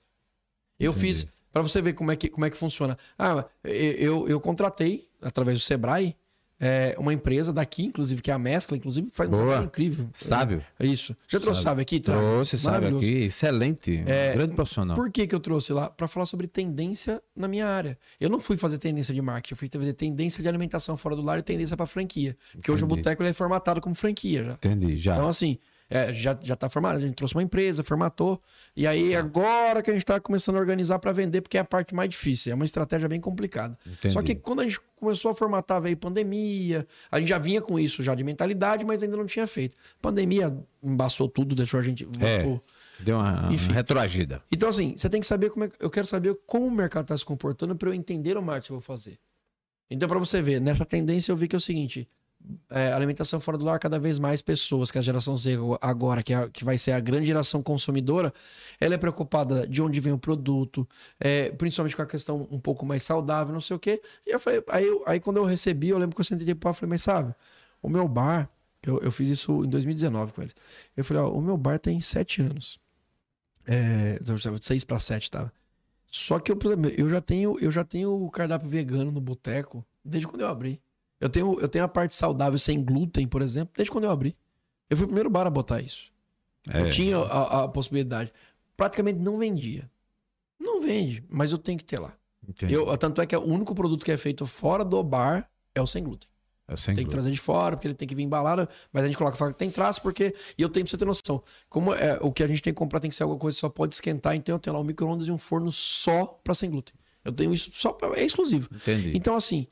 Eu Entendi. fiz para você ver como é que como é que funciona. Ah, eu, eu contratei através do Sebrae é, uma empresa daqui, inclusive que é a Mescla, inclusive faz um trabalho incrível. Sábio. É isso. Já trouxe Sabe. sábio aqui? Trouxe, sabe Maravilhoso. aqui. Excelente. É, um grande profissional. Por que, que eu trouxe lá? Para falar sobre tendência na minha área. Eu não fui fazer tendência de marketing, eu fui fazer tendência de alimentação fora do lar e tendência para franquia. Porque hoje o Entendi. boteco é formatado como franquia já. Entendi, já. Então, assim, é, já, já tá formado. A gente trouxe uma empresa, formatou. E aí, agora que a gente tá começando a organizar para vender, porque é a parte mais difícil. É uma estratégia bem complicada. Entendi. Só que quando a gente começou a formatar, veio pandemia. A gente já vinha com isso já de mentalidade, mas ainda não tinha feito. Pandemia embaçou tudo, deixou a gente. É. voltou. Deu uma, Enfim. uma retroagida. Então, assim, você tem que saber como é. Eu quero saber como o mercado está se comportando para eu entender o marketing que eu vou fazer. Então, para você ver, nessa tendência eu vi que é o seguinte: é, alimentação fora do lar, cada vez mais pessoas, que é a geração Z agora, que, é que vai ser a grande geração consumidora, ela é preocupada de onde vem o produto, é, principalmente com a questão um pouco mais saudável, não sei o quê. E eu falei, aí, eu- aí quando eu recebi, eu lembro que eu sentei de pau e falei, mas sabe, o meu bar, eu, eu fiz isso em 2019 com eles. Eu falei, ó, o meu bar tem sete anos. É, de seis para sete, tá? Só que eu, eu já tenho, eu já tenho o cardápio vegano no boteco desde quando eu abri. Eu tenho, eu tenho a parte saudável sem glúten, por exemplo, desde quando eu abri. Eu fui o primeiro bar a botar isso. É. Eu tinha a, a possibilidade. Praticamente não vendia. Não vende, mas eu tenho que ter lá. Entendi. Eu, tanto é que o único produto que é feito fora do bar é o sem glúten. Eu sem Tem que glúten. trazer de fora, porque ele tem que vir embalado, mas a gente coloca fora que tem traço, porque. E eu tenho pra você ter noção. Como é, o que a gente tem que comprar tem que ser alguma coisa que só pode esquentar, então eu tenho lá um micro-ondas e um forno só pra sem glúten. Eu tenho isso só pra, é exclusivo. Entendi. Então, assim,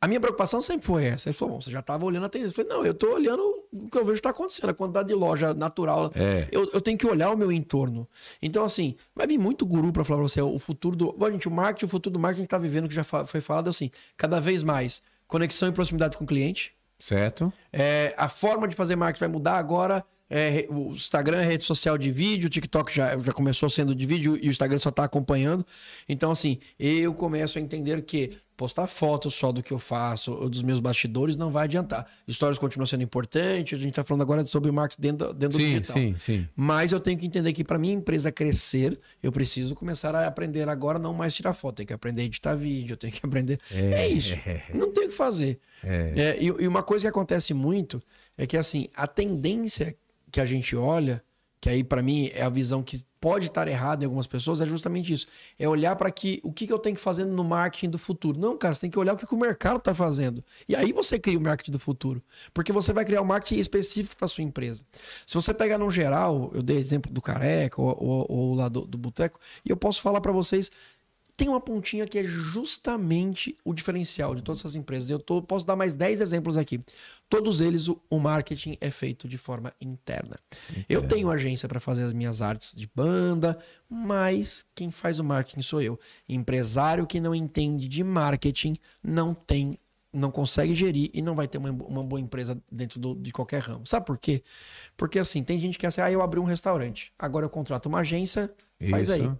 a minha preocupação sempre foi essa. Ele falou, bom, você já estava olhando a tendência. Eu falei, não, eu tô olhando o que eu vejo que está acontecendo, a quantidade de loja natural. É. Eu, eu tenho que olhar o meu entorno. Então, assim, vai vir muito guru para falar pra você o futuro do. Bom, gente, o marketing, o futuro do marketing que está vivendo, que já foi falado, é assim, cada vez mais conexão e proximidade com o cliente. Certo? É, a forma de fazer marketing vai mudar agora. É, o Instagram é rede social de vídeo, o TikTok já, já começou sendo de vídeo e o Instagram só tá acompanhando. Então, assim, eu começo a entender que postar fotos só do que eu faço, ou dos meus bastidores, não vai adiantar. Stories continua sendo importante, a gente tá falando agora sobre marketing dentro, dentro do Sim, digital. sim, sim. Mas eu tenho que entender que para minha empresa crescer, eu preciso começar a aprender agora não mais tirar foto, tenho que aprender a editar vídeo, tenho que aprender. É, isso. Não tem o que fazer. É, e, e uma coisa que acontece muito é que assim, a tendência que a gente olha, que aí para mim é a visão que pode estar errada em algumas pessoas, é justamente isso. É olhar para que o que, que eu tenho que fazer no marketing do futuro. Não, cara, você tem que olhar o que, que o mercado está fazendo. E aí você cria o marketing do futuro. Porque você vai criar o marketing específico para sua empresa. Se você pegar no geral, eu dei exemplo do Careca ou, ou, ou lá do, do Boteco, e eu posso falar para vocês tem uma pontinha que é justamente o diferencial de todas essas empresas. Eu tô, posso dar mais 10 exemplos aqui. Todos eles, o, o marketing é feito de forma interna. Eu tenho agência para fazer as minhas artes de banda, mas quem faz o marketing sou eu. Empresário que não entende de marketing não tem não consegue gerir e não vai ter uma, uma boa empresa dentro do- de qualquer ramo. Sabe por quê? Porque assim, tem gente que é assim, ah, eu abri um restaurante, agora eu contrato uma agência, faz Isso. aí.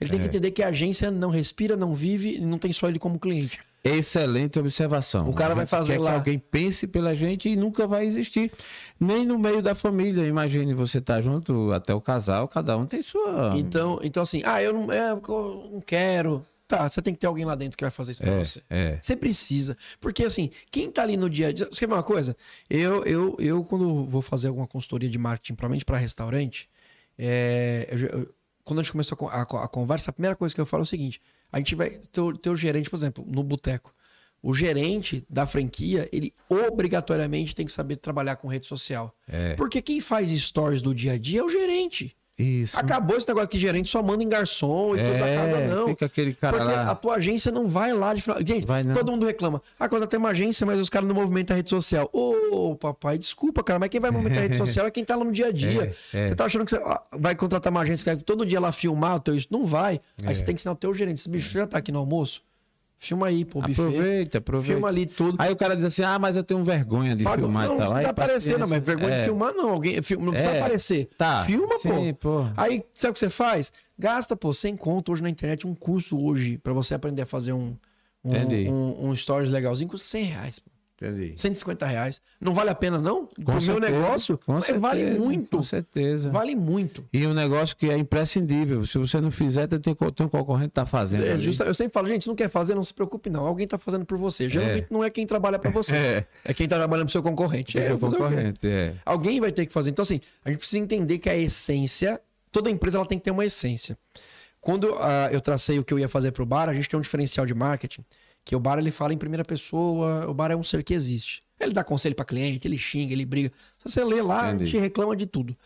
Ele tem que entender que a agência não respira, não vive e não tem só ele como cliente. Excelente observação. O cara vai fazer lá- Que alguém pense pela gente e nunca vai existir. Nem no meio da família. Imagine você tá junto até o casal, cada um tem sua. Então, então assim, ah, eu não, é, eu não quero. Tá, você tem que ter alguém lá dentro que vai fazer isso pra É, você. é. Você precisa. Porque, assim, quem tá ali no dia a dia. Você quer uma coisa? Eu, eu, eu quando vou fazer alguma consultoria de marketing, provavelmente para restaurante, é, eu eu- quando a gente começou a, a, a conversa, a primeira coisa que eu falo é o seguinte: a gente vai. Teu, teu gerente, por exemplo, no boteco. O gerente da franquia, ele obrigatoriamente tem que saber trabalhar com rede social. É. Porque quem faz stories do dia a dia é o gerente. Isso. Acabou esse negócio que gerente só manda em garçom e tudo da casa, É, não. fica aquele cara Porque lá. a tua agência não vai lá de final. Gente, Vai todo mundo reclama. Ah, quando tem uma agência, mas os caras não movimentam a rede social. Ô, papai, desculpa, cara, mas quem vai movimentar a rede *laughs* social é quem tá lá no dia a dia. É, é. Você tá achando que você ah, vai contratar uma agência que vai todo dia lá filmar o teu isso? Não vai. É. Aí você tem que ensinar o teu gerente. Esse bicho já tá aqui no almoço? Filma aí, pô, buffet. Aproveita, aproveita. Filma ali tudo. Aí o cara diz assim: ah, mas eu tenho vergonha de Paga- filmar não, tá não lá. aparecer, não, mas vergonha de É. filmar, não. Alguém, fil- não precisa É. aparecer. Tá. Filma, Sim, pô. pô. Aí, sabe o que você faz? Gasta, pô, sem conto hoje na internet, um curso hoje, pra você aprender a fazer um, um, um, um stories legalzinho, custa 100 reais. Pô. Entendi. 150 reais. Não vale a pena, não? Pro meu certeza, negócio, com mas vale certeza, muito. Com certeza. Vale muito. E um negócio que é imprescindível. Se você não fizer, tem, tem um concorrente que tá fazendo. É, justa- eu sempre falo, gente, não quer fazer, não se preocupe, não. Alguém tá fazendo por você. Geralmente não é quem trabalha pra você. *laughs* É. É quem tá trabalhando pro seu concorrente. É, É, o fazer o concorrente, é. Alguém vai ter que fazer. Então, assim, a gente precisa entender que a essência, toda empresa ela tem que ter uma essência. Quando ah, eu tracei o que eu ia fazer pro bar, a gente tem um diferencial de marketing, que o bar ele fala em primeira pessoa, o bar é um ser que existe. Ele dá conselho para cliente, ele xinga, ele briga. Se você lê lá, Entendi. gente reclama de tudo.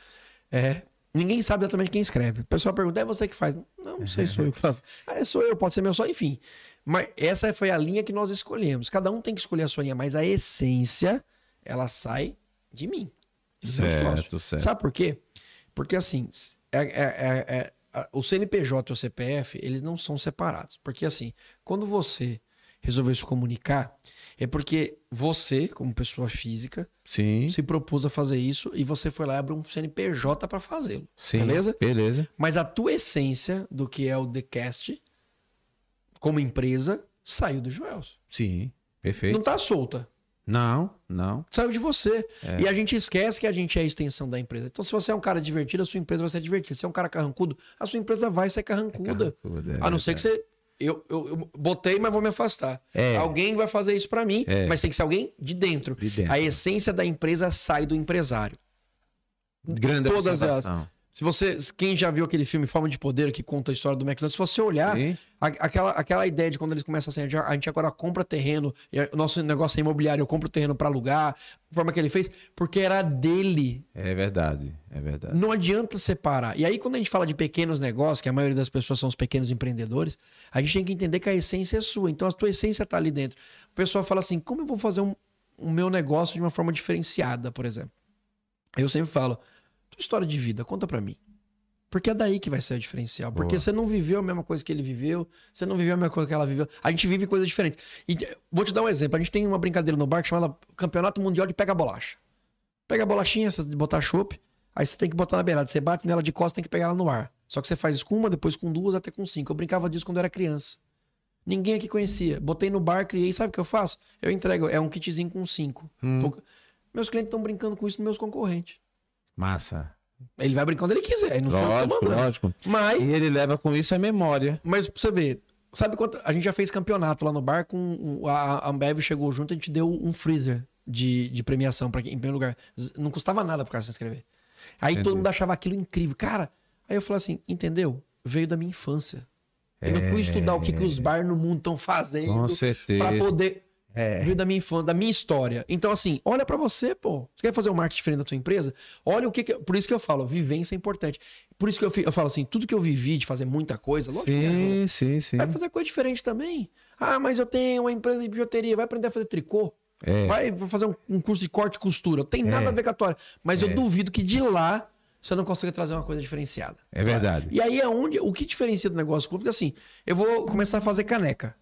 É, ninguém sabe exatamente quem escreve. O pessoal pergunta, é você que faz? Não, não sei, sou eu que faço. *laughs* Ah, é, sou eu, pode ser meu só, enfim. Mas essa foi a linha que nós escolhemos. Cada um tem que escolher a sua linha, mas a essência, ela sai de mim. do Certo, certo. Sabe por quê? Porque assim, é- é- é- é- o CNPJ e o CPF, eles não são separados. Porque assim, quando você resolveu se comunicar, é porque você, como pessoa física, Sim. se propôs a fazer isso e você foi lá e abriu um CNPJ para fazê-lo. Beleza? Beleza. Mas a tua essência do que é o TheCast, como empresa, saiu do Joelson. Sim. Perfeito. Não tá solta. Não, não. Saiu de você. É. E a gente esquece que a gente é a extensão da empresa. Então, se você é um cara divertido, a sua empresa vai ser divertida. Se é um cara carrancudo, a sua empresa vai ser carrancuda. carrancuda, é a não ser que você. Eu, eu, eu botei, mas vou me afastar. É. Alguém vai fazer isso pra mim, É. mas tem que ser alguém de dentro. De dentro. A essência da empresa sai do empresário. Grande Todas elas. observação. Se você, quem já viu aquele filme Forma de Poder que conta a história do McDonald's, se você olhar, a- aquela, aquela ideia de quando eles começam assim, a gente- a gente agora compra terreno, e o nosso negócio é imobiliário, eu compro terreno para alugar, a forma que ele fez, porque era dele. É verdade. É verdade. Não adianta separar. E aí, quando a gente fala de pequenos negócios, que a maioria das pessoas são os pequenos empreendedores, a gente tem que entender que a essência é sua. Então, a tua essência está ali dentro. O pessoal fala assim: como eu vou fazer um, o meu negócio de uma forma diferenciada, por exemplo? Eu sempre falo: tua história de vida, conta pra mim. Porque é daí que vai ser o diferencial. Porque Boa. você não viveu a mesma coisa que ele viveu, você não viveu a mesma coisa que ela viveu. A gente vive coisas diferentes. E, vou te dar um exemplo. A gente tem uma brincadeira no bar chamada Campeonato Mundial de Pega Bolacha. Pega a bolachinha, de botar chopp. Aí você tem que botar na beirada. Você bate nela de costas, tem que pegar ela no ar. Só que você faz isso com uma, depois com duas, até com cinco. Eu brincava disso quando eu era criança. Ninguém aqui conhecia. Botei no bar, criei. Sabe o que eu faço? Eu entrego. É um kitzinho com cinco. Hum. Meus clientes estão brincando com isso nos meus concorrentes. Massa. Ele vai brincar onde ele quiser. Não que tô Lógico, mandando. lógico. Mas, E ele leva com isso a memória. mas pra você ver, sabe quanto. A gente já fez campeonato lá no bar com. A Ambev chegou junto, a gente deu um freezer de, de premiação para quem em primeiro lugar. Não custava nada pro cara se inscrever. Aí Entendi. todo mundo achava aquilo incrível. Cara, aí eu falei assim: entendeu? Veio da minha infância. Eu não fui estudar o que, que os bar no mundo estão fazendo. Com certeza. Pra poder. É. Veio da minha infância, da minha história. Então, assim, olha pra você, pô. Você quer fazer um marketing diferente da tua empresa? Olha o que, que. Por isso que eu falo, vivência é importante. Por isso que eu, eu falo assim, tudo que eu vivi de fazer muita coisa, lógico. Sim, sim, sim. Vai fazer coisa diferente também. Ah, mas eu tenho uma empresa de bijuteria, vai aprender a fazer tricô. É. Vai fazer um, um curso de corte e costura. Não tem nada a ver com a tua. Mas eu duvido que de lá você não consiga trazer uma coisa diferenciada. É verdade. E aí é onde. O que diferencia do negócio público? Assim, eu vou começar a fazer caneca.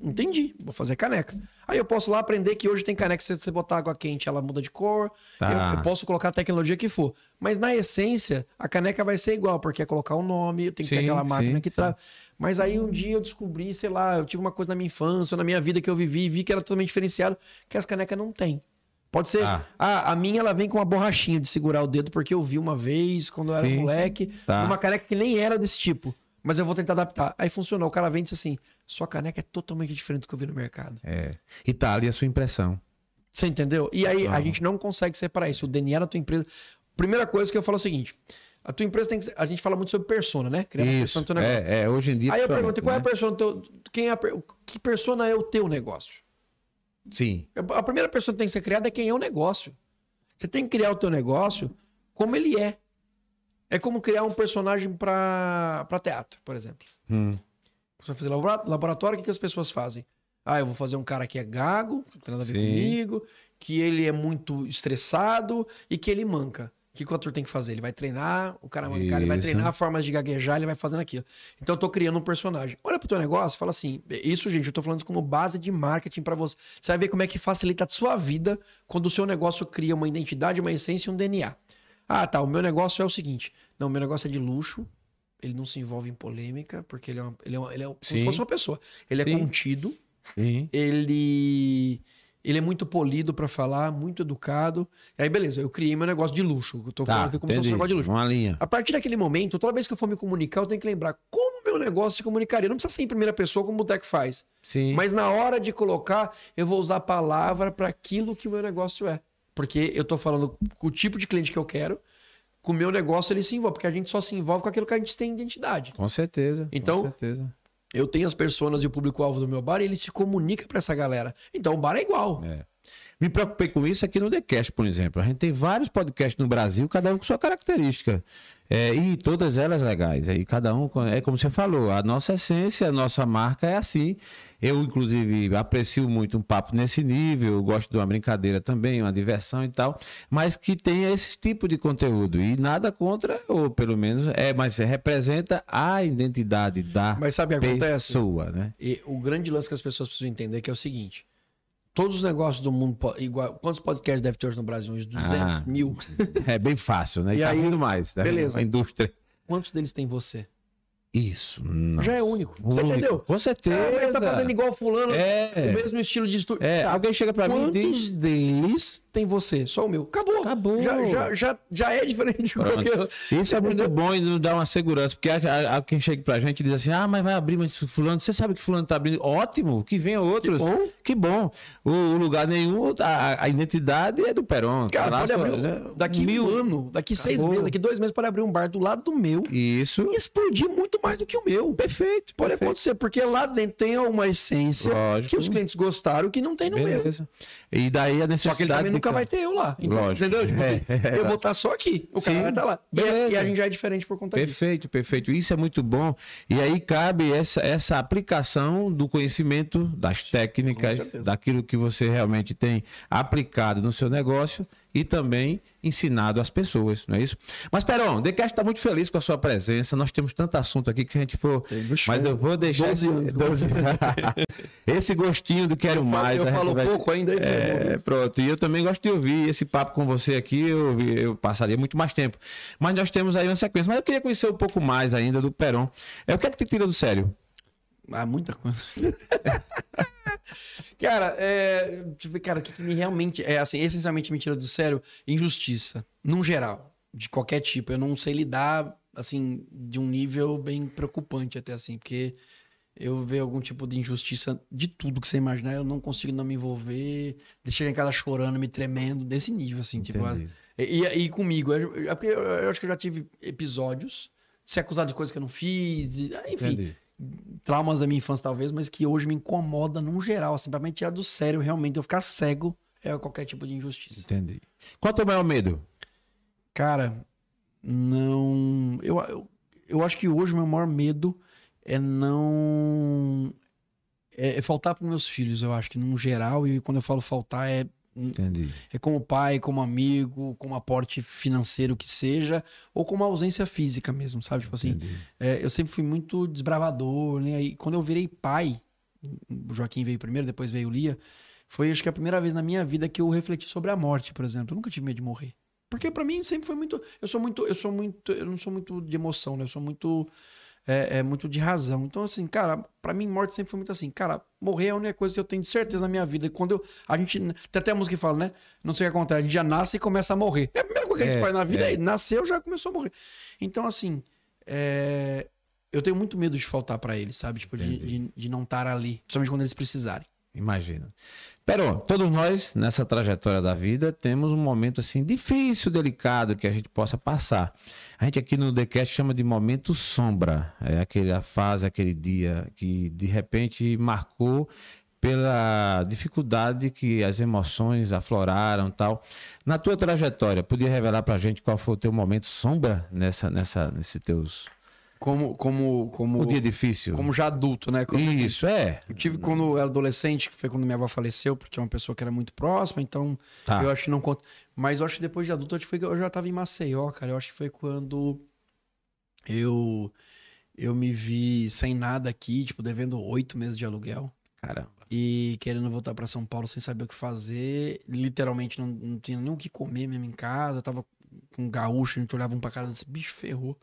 Entendi, vou fazer caneca. Aí eu posso lá aprender que hoje tem caneca, se você botar água quente, ela muda de cor. Tá. Eu, eu posso colocar a tecnologia que for. Mas na essência, a caneca vai ser igual, porque é colocar o nome, tem que ter Sim, aquela máquina sim, que trava. Mas aí um dia eu descobri, sei lá, eu tive uma coisa na minha infância, na minha vida que eu vivi, vi que era totalmente diferenciado, que as canecas não têm. Pode ser. Ah. Ah, a minha ela vem com uma borrachinha de segurar o dedo, porque eu vi uma vez, quando eu era Sim. moleque, Tá. uma caneca que nem era desse tipo. Mas eu vou tentar adaptar. Aí funcionou. O cara vem e disse assim: sua caneca é totalmente diferente do que eu vi no mercado. É. E tá ali a sua impressão. Você entendeu? E aí a Não. gente não consegue separar isso. O DNA da tua empresa. Primeira coisa que eu falo é o seguinte: a tua empresa tem que. A gente fala muito sobre persona, né? Criar uma persona no teu negócio. É, é, hoje em dia. Aí eu pergunto: qual é a né? persona do teu. Quem é a Que persona é o teu negócio? Sim. A primeira pessoa que tem que ser criada é quem é o negócio. Você tem que criar o teu negócio como ele é. É como criar um personagem para teatro, por exemplo. Hum. Você vai fazer labora- laboratório, o que, que as pessoas fazem? Ah, eu vou fazer um cara que é gago, que não tem nada a ver Sim. comigo, que ele é muito estressado e que ele manca. O que, que o ator tem que fazer? Ele vai treinar, o cara mancar, ele vai treinar formas de gaguejar, ele vai fazendo aquilo. Então eu tô criando um personagem. Olha pro teu negócio, fala assim, isso, gente, eu tô falando como base de marketing para você. Você vai ver como é que facilita a sua vida quando o seu negócio cria uma identidade, uma essência e um DNA. Ah, tá, o meu negócio é o seguinte. Não, o meu negócio é de luxo, ele não se envolve em polêmica, porque ele é, uma- ele é, uma- ele é como se Sim. fosse uma pessoa. Ele Sim. é contido, Sim. ele ele é muito polido pra falar, muito educado. E aí, beleza, eu criei meu negócio de luxo. Eu tô falando Tá, aqui como se fosse um negócio de luxo. Uma linha. A partir daquele momento, toda vez que eu for me comunicar, eu tenho que lembrar como meu negócio se comunicaria. Não precisa ser em primeira pessoa, como o Boteco faz. Sim. Mas na hora de colocar, eu vou usar a palavra para aquilo que o meu negócio é. Porque eu tô falando com o tipo de cliente que eu quero, com o meu negócio ele se envolve. Porque a gente só se envolve com aquilo que a gente tem identidade. Com certeza. Então- Com certeza. Eu tenho as pessoas e o público-alvo do meu bar e ele se comunica para essa galera. Então o bar é igual. É. Me preocupei com isso aqui no TheCast, por exemplo. A gente tem vários podcasts no Brasil, cada um com sua característica. É, e todas elas legais. E cada um, é como você falou, a nossa essência, a nossa marca é assim. Eu, inclusive, aprecio muito um papo nesse nível, gosto de uma brincadeira também, uma diversão e tal, mas que tenha esse tipo de conteúdo. E nada contra, ou pelo menos, é, mas representa a identidade da Mas sabe que acontece? pessoa, né? E o grande lance que as pessoas precisam entender é que é o seguinte: todos os negócios do mundo, igual, quantos podcasts deve ter hoje no Brasil? Uns 200 Ah. mil. É bem fácil, né? E, E tá aí- vindo mais. Tá beleza. A indústria. Quantos deles tem você? Isso. Não. Já é único. Você Único. entendeu? Com certeza. Ah, mas tá fazendo igual fulano, É. o mesmo estilo de estudo. É, Tá. alguém chega pra mim e Quantos diz. deles tem você? Só o meu. Acabou. Acabou. Já, já, já, já é diferente de qualquer. Isso é muito bom e nos dá uma segurança, porque há, há- há quem chega pra gente e diz assim: ah, mas vai abrir, mas fulano, você sabe que fulano tá abrindo. Ótimo, que venha outros. Que bom. Que bom. O, o lugar nenhum, a, a identidade é do Peron. Tá Cara, lá pode abrir. né? Daqui Mil. um ano, daqui seis Acabou. meses, daqui dois meses, pode abrir um bar do lado do meu Isso. e explodir muito mais do que o meu. Perfeito. Pode perfeito. acontecer, porque lá dentro tem uma essência Lógico. que os clientes gostaram que não tem no meu. Beleza. E daí a Só necessidade. Nunca ca- vai ter eu lá. Então. Entendeu? Tipo, É, *laughs* é. eu vou estar só aqui. O cara Sim. vai estar lá. E a, Beleza. e a gente já é diferente por conta disso. Perfeito, perfeito. Isso é muito bom. E aí cabe essa, essa aplicação do conhecimento, das técnicas, daquilo que você realmente tem aplicado no seu negócio e também ensinado às pessoas, não é isso? Mas, Peron, o Decast está muito feliz com a sua presença. Nós temos tanto assunto aqui que a gente for. Mas eu vou deixar 12 esse, anos. 12 *laughs* esse gostinho do Quero Mais. eu gente falo vai- pouco ainda, É, pronto. E eu também gosto de ouvir esse papo com você aqui. Eu, eu passaria muito mais tempo. Mas nós temos aí uma sequência. Mas eu queria conhecer um pouco mais ainda do Peron. É o que é que te tira do sério? Ah, muita coisa. *laughs* cara, é, eu cara, o que, que me realmente é assim, essencialmente me tira do sério, injustiça, num geral, de qualquer tipo. Eu não sei lidar assim de um nível bem preocupante até assim, porque eu vejo algum tipo de injustiça de tudo que você imaginar, eu não consigo não me envolver, de chegar em casa chorando, me tremendo, desse nível assim, tipo, Entendi. e, e, e comigo, eu, eu- porque eu- eu acho que eu já tive episódios de ser acusado de coisas que eu não fiz, e- enfim, Entendi. Traumas da minha infância, talvez, mas que hoje me incomoda num geral, assim, pra me tirar do sério, realmente, eu ficar cego é qualquer tipo de injustiça. Entendi. Qual é o teu maior medo? Cara, não. Eu, eu, eu acho que hoje o meu maior medo é não. É, é faltar para meus filhos, eu acho que num geral, e quando eu falo faltar, é, Entendi. é como pai, como amigo, como aporte financeiro que seja, ou como ausência física mesmo, sabe? Tipo assim. É, eu sempre fui muito desbravador, né? E quando eu virei pai, o Joaquim veio primeiro, depois veio o Lia, foi acho que a primeira vez na minha vida que eu refleti sobre a morte, por exemplo. Eu nunca tive medo de morrer. Porque pra mim sempre foi muito, eu sou muito, eu sou muito, eu não sou muito de emoção, né? Eu sou muito é, é muito de razão. Então assim, cara, pra mim morte sempre foi muito assim, cara, morrer é a única coisa que eu tenho de certeza na minha vida. E quando eu, a gente, tem até a música que fala, né? Não sei o que acontece, a gente já nasce e começa a morrer. É a primeira coisa que a gente É, faz na vida, é. é. nasceu já começou a morrer. Então assim, é, eu tenho muito medo de faltar pra eles, sabe? Tipo, de, de, de não estar ali, principalmente quando eles precisarem. Imagina. Peron, todos nós, nessa trajetória da vida, temos um momento assim difícil, delicado, que a gente possa passar. A gente aqui no TheCast chama de momento sombra. É aquela fase, aquele dia que de repente marcou pela dificuldade que as emoções afloraram tal. Na tua trajetória, podia revelar pra gente qual foi o teu momento sombra nessa, nessa, nesse teus... Como, como, como, O dia difícil? como já adulto, né? Como assim, Isso, é. Eu tive quando eu era adolescente, que foi quando minha avó faleceu, porque é uma pessoa que era muito próxima, então Tá. eu acho que não conta. Mas eu acho que depois de adulto, acho que foi eu já tava em Maceió, cara. Eu acho que foi quando eu, eu me vi sem nada aqui, tipo, devendo oito meses de aluguel. Caramba. E querendo voltar pra São Paulo sem saber o que fazer. Literalmente não, não tinha nem o que comer mesmo em casa. Eu tava com um gaúcho, a gente olhava um pra casa e disse, bicho, ferrou.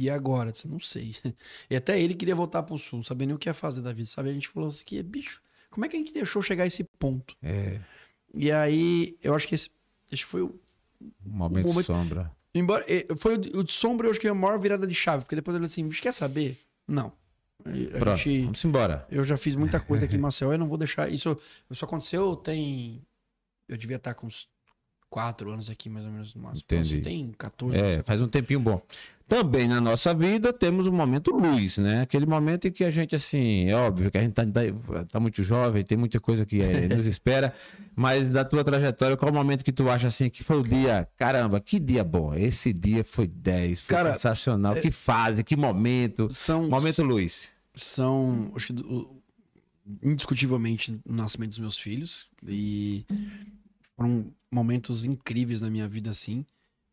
E agora? Eu disse, não sei. *laughs* E até ele queria voltar pro sul, sabendo nem o que ia fazer da vida. Sabe? A gente falou assim, que bicho, como é que a gente deixou chegar a esse ponto? É. E aí, eu acho que esse, esse foi o. Um momento, momento- sombra. Embora, eh, foi o, de sombra, eu acho que é a maior virada de chave. Porque depois eu falei assim, bicho, quer saber? Não. Pronto, gente- vamos embora. eu já fiz muita coisa aqui em *laughs* Maceió e não vou deixar. Isso, isso aconteceu tem. Eu devia estar com uns quatro anos aqui, mais ou menos, no máximo. Então, Entendi. assim, tem 14 É, faz um tempinho bom. Também na nossa vida temos um momento luz, né? Aquele momento em que a gente, assim, é óbvio que a gente tá, tá- tá muito jovem, tem muita coisa que é, nos *laughs* espera, mas da tua trajetória, qual o momento que tu acha, assim, que foi o dia, caramba, que dia bom, esse dia foi 10, foi Cara, sensacional, que fase, que momento, São, momento luz. são acho que, indiscutivelmente, o nascimento dos meus filhos. E foram momentos incríveis na minha vida, assim.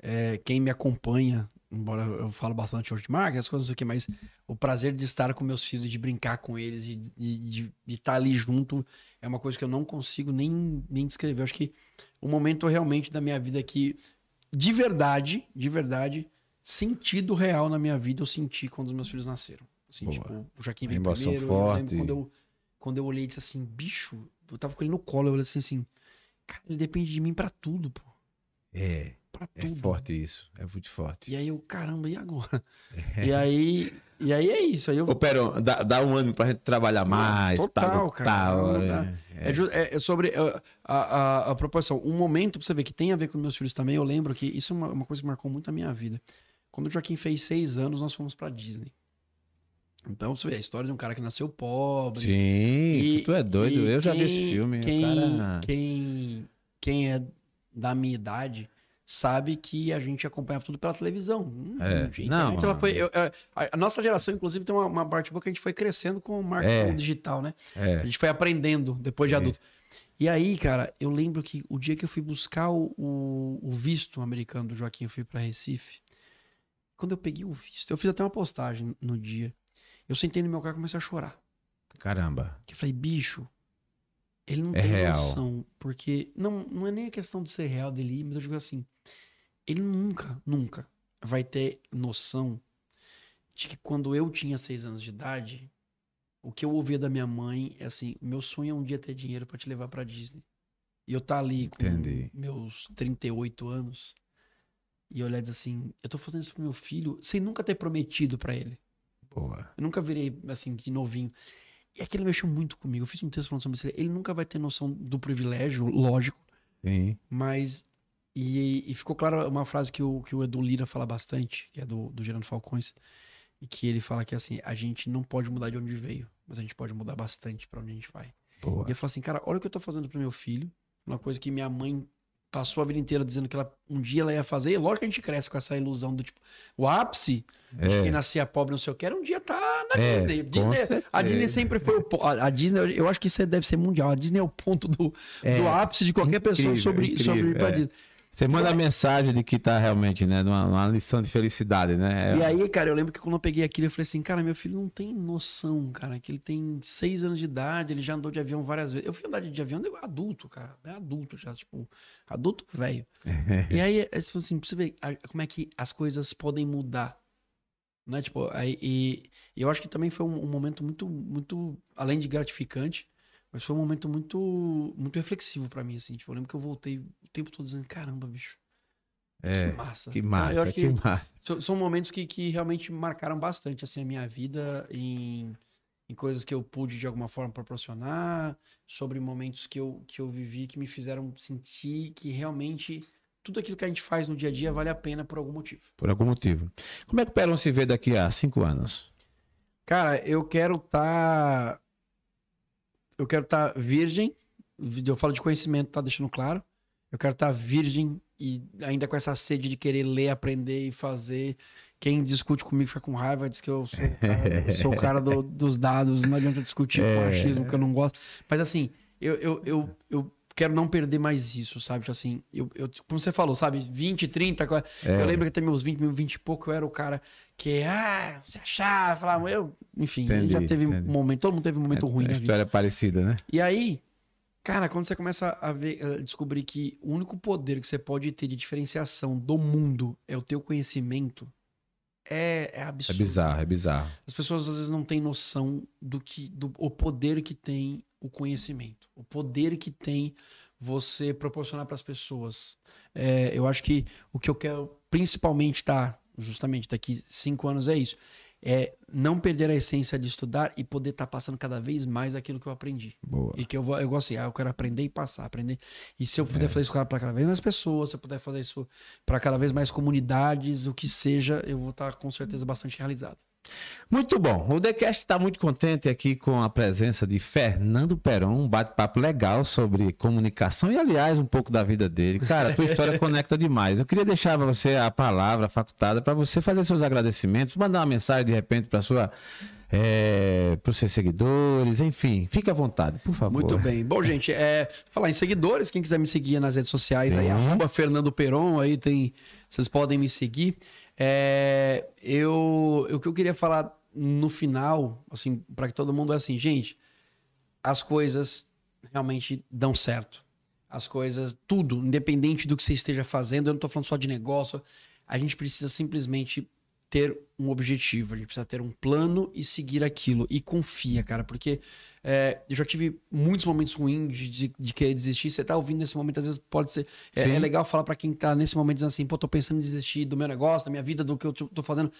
É, quem me acompanha, embora eu falo bastante hoje de marca, as coisas aqui, mas o prazer de estar com meus filhos, de brincar com eles, de estar de, de, de estar ali junto, é uma coisa que eu não consigo nem, nem descrever. Eu acho que o momento realmente da minha vida que, de verdade, de verdade, sentido real na minha vida, eu senti quando os meus filhos nasceram. Assim, tipo, o Joaquim veio primeiro, eu forte. lembro quando eu, quando eu olhei e disse assim, bicho, eu tava com ele no colo, eu olhei assim, assim, cara, ele depende de mim pra tudo, pô. É, Pra é tudo. forte isso, é muito forte. E aí eu, caramba, e agora? E aí, e aí é isso. Aí eu Ô, Peron, dá, dá um ânimo pra gente trabalhar mais, Total, tal, cara. tal, é. É, ju- é- é sobre é, a, a, a proporção. Um momento pra você ver que tem a ver com meus filhos também. Eu lembro que isso é uma, uma coisa que marcou muito a minha vida. Quando o Joaquim fez seis anos, nós fomos pra Disney. Então, você vê a história de um cara que nasceu pobre. Sim, E- tu é doido, eu já vi quem- esse filme. Quem, cara- quem, quem é da minha idade sabe que a gente acompanhava tudo pela televisão. Hum, É. gente, Não, a, foi, eu- é, a, a nossa geração, inclusive, tem uma, uma parte boa que a gente foi crescendo com o marketing É. digital, né? É. A gente foi aprendendo depois de É. adulto. E aí, cara, eu lembro que o dia que eu fui buscar o, o, o visto americano do Joaquim, eu fui pra Recife. Quando eu peguei o visto, eu fiz até uma postagem no dia. Eu sentei no meu carro e comecei a chorar. Caramba. Que eu falei, bicho, ele não É tem real. noção. Porque não, não é nem a questão de ser real dele mas eu digo assim, ele nunca, nunca vai ter noção de que quando eu tinha seis anos de idade, o que eu ouvia da minha mãe é assim, meu sonho é um dia ter dinheiro pra te levar pra Disney. E eu tá ali com Entendi. meus 38 anos e olhar e dizer assim, eu tô fazendo isso pro meu filho sem nunca ter prometido pra ele. Boa. Eu nunca virei, assim, de novinho. E aquilo mexeu muito comigo. Eu fiz um texto falando sobre isso. Ele nunca vai ter noção do privilégio, lógico, Sim. mas. E, e ficou clara uma frase que o, que o Edu Lira fala bastante, que é do, do Gerando Falcões, e que ele fala que assim, a gente não pode mudar de onde veio, mas a gente pode mudar bastante pra onde a gente vai. Boa. E eu falo assim, cara, olha o que eu tô fazendo pro meu filho, uma coisa que minha mãe passou a vida inteira dizendo que ela, um dia ela ia fazer, e lógico que a gente cresce com essa ilusão do tipo, o ápice de É. quem nascia pobre, não sei o que, era um dia tá na É, Disney. Disney a. Disney sempre foi o a, a Disney, eu- acho que isso é- deve ser mundial. A Disney é o ponto do, É. do ápice de qualquer pessoa Incrível, sobre, incrível, sobre ir pra é. Disney. Você manda a mensagem de que tá realmente, né? Numa, numa lição de felicidade, né? E aí, cara, eu lembro que quando eu peguei aquilo, eu falei assim, cara, meu filho não tem noção, cara, que ele tem seis anos de idade, ele já andou de avião várias vezes. Eu fui andar de avião adulto, cara, é adulto já, tipo, adulto velho. *laughs* e aí, assim, pra você ver como é que as coisas podem mudar. Né? Tipo, aí, e, e eu acho que também foi um, um momento muito, muito, além de gratificante, mas foi um momento muito, muito reflexivo pra mim, assim. Tipo, eu lembro que eu voltei o tempo todo dizendo, caramba, bicho, É, que massa. que massa, acho que massa. são, são momentos que, que realmente marcaram bastante assim, a minha vida em, em coisas que eu pude de alguma forma proporcionar, sobre momentos que eu, que eu vivi que me fizeram sentir que realmente tudo aquilo que a gente faz no dia a dia vale a pena por algum motivo. Por algum motivo. Como é que o Perão se vê daqui a cinco anos? Cara, eu quero estar. Eu quero estar virgem. Eu falo de conhecimento, tá deixando claro. Eu quero estar virgem e ainda com essa sede de querer ler, aprender e fazer. Quem discute comigo fica com raiva, diz que eu sou o cara, sou o cara do- dos dados, não adianta discutir com machismo, que eu não gosto. Mas assim, eu, eu, eu, eu quero não perder mais isso, sabe? Tipo Assim, eu, eu, como você falou, sabe? 20, 30. co- Eu lembro que até meus 20, meus 20 e pouco, eu era o cara que, ah, se achava, falava, eu. Enfim, Entendi, já teve entendi. um momento, todo mundo teve um momento é, ruim é vida. história parecida, né? E aí, cara, quando você começa a ver, a descobrir que o único poder que você pode ter de diferenciação do mundo é o teu conhecimento, é, é É absurdo. bizarro, é bizarro. As pessoas às vezes não têm noção do que do o poder que tem o conhecimento, o poder que tem você proporcionar para as pessoas. É, eu acho que o que eu quero principalmente tá justamente daqui cinco anos é isso. É não perder a essência de estudar e poder estar passando cada vez mais aquilo que eu aprendi. Boa. E que eu, vou, eu gosto assim, ah, eu quero aprender e passar, aprender. E se eu É. puder fazer isso para cada vez mais pessoas, se eu puder fazer isso para cada vez mais comunidades, o que seja, eu vou estar com certeza bastante realizado. Muito bom. O TheCast está muito contente aqui com a presença de Fernando Peron, um bate-papo legal sobre comunicação e, aliás, um pouco da vida dele. Cara, a tua história *laughs* conecta demais. Eu queria deixar para você a palavra facultada para você fazer seus agradecimentos, mandar uma mensagem de repente para sua. para os seus seguidores, enfim, fique à vontade, por favor. Muito bem. Bom, gente, é, falar em seguidores, quem quiser me seguir nas redes sociais, aí, Sim. arroba Fernando Peron, aí tem. Vocês podem me seguir. É, eu, o que eu queria falar no final, assim, para que todo mundo é assim, gente, as coisas realmente dão certo. As coisas, tudo, independente do que você esteja fazendo, eu não tô falando só de negócio, a gente precisa simplesmente ter um objetivo, a gente precisa ter um plano e seguir aquilo. E confia, cara, porque é, eu já tive muitos momentos ruins de, de, de querer desistir. Você tá ouvindo nesse momento, às vezes pode ser. É, é legal falar pra quem tá nesse momento dizendo assim, pô, tô pensando em desistir do meu negócio, da minha vida, do que eu tô fazendo.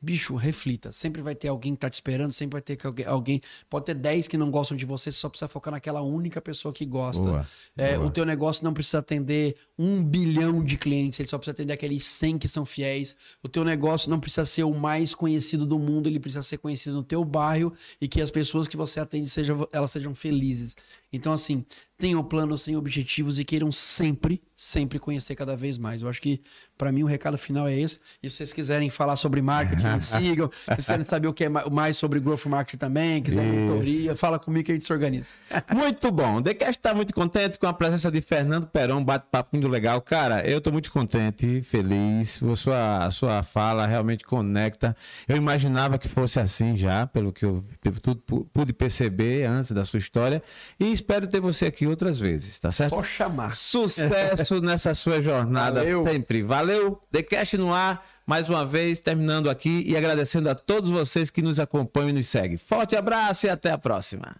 Bicho, reflita. Sempre vai ter alguém que tá te esperando, sempre vai ter alguém. Pode ter 10 que não gostam de você, você só precisa focar naquela única pessoa que gosta. Boa, É, boa. o teu negócio não precisa atender um bilhão de clientes, ele só precisa atender aqueles 100 que são fiéis. O teu negócio não precisa ser o mais conhecido do mundo, ele precisa ser conhecido no teu bairro e que as pessoas que você atende sejam, elas sejam felizes. Então, assim, tenham planos, tenham objetivos e queiram sempre, sempre conhecer cada vez mais. Eu acho que, para mim, o recado final é esse. E se vocês quiserem falar sobre marketing, *laughs* sigam. Se quiserem saber o que é ma- mais sobre growth marketing também, quiser Isso. mentoria, fala comigo que a gente se organiza. *laughs* Muito bom. O TheCast está muito contente com a presença de Fernando Perão, bate-papo muito legal. Cara, eu estou muito contente, feliz. A sua, a sua fala realmente conecta. Eu imaginava que fosse assim já, pelo que eu tudo pu- pude perceber antes da sua história. E espero ter você aqui outras vezes, tá certo? Só chamar. Sucesso *laughs* nessa sua jornada Valeu. sempre. Valeu. TheCast no ar, mais uma vez, terminando aqui e agradecendo a todos vocês que nos acompanham e nos seguem. Forte abraço e até a próxima.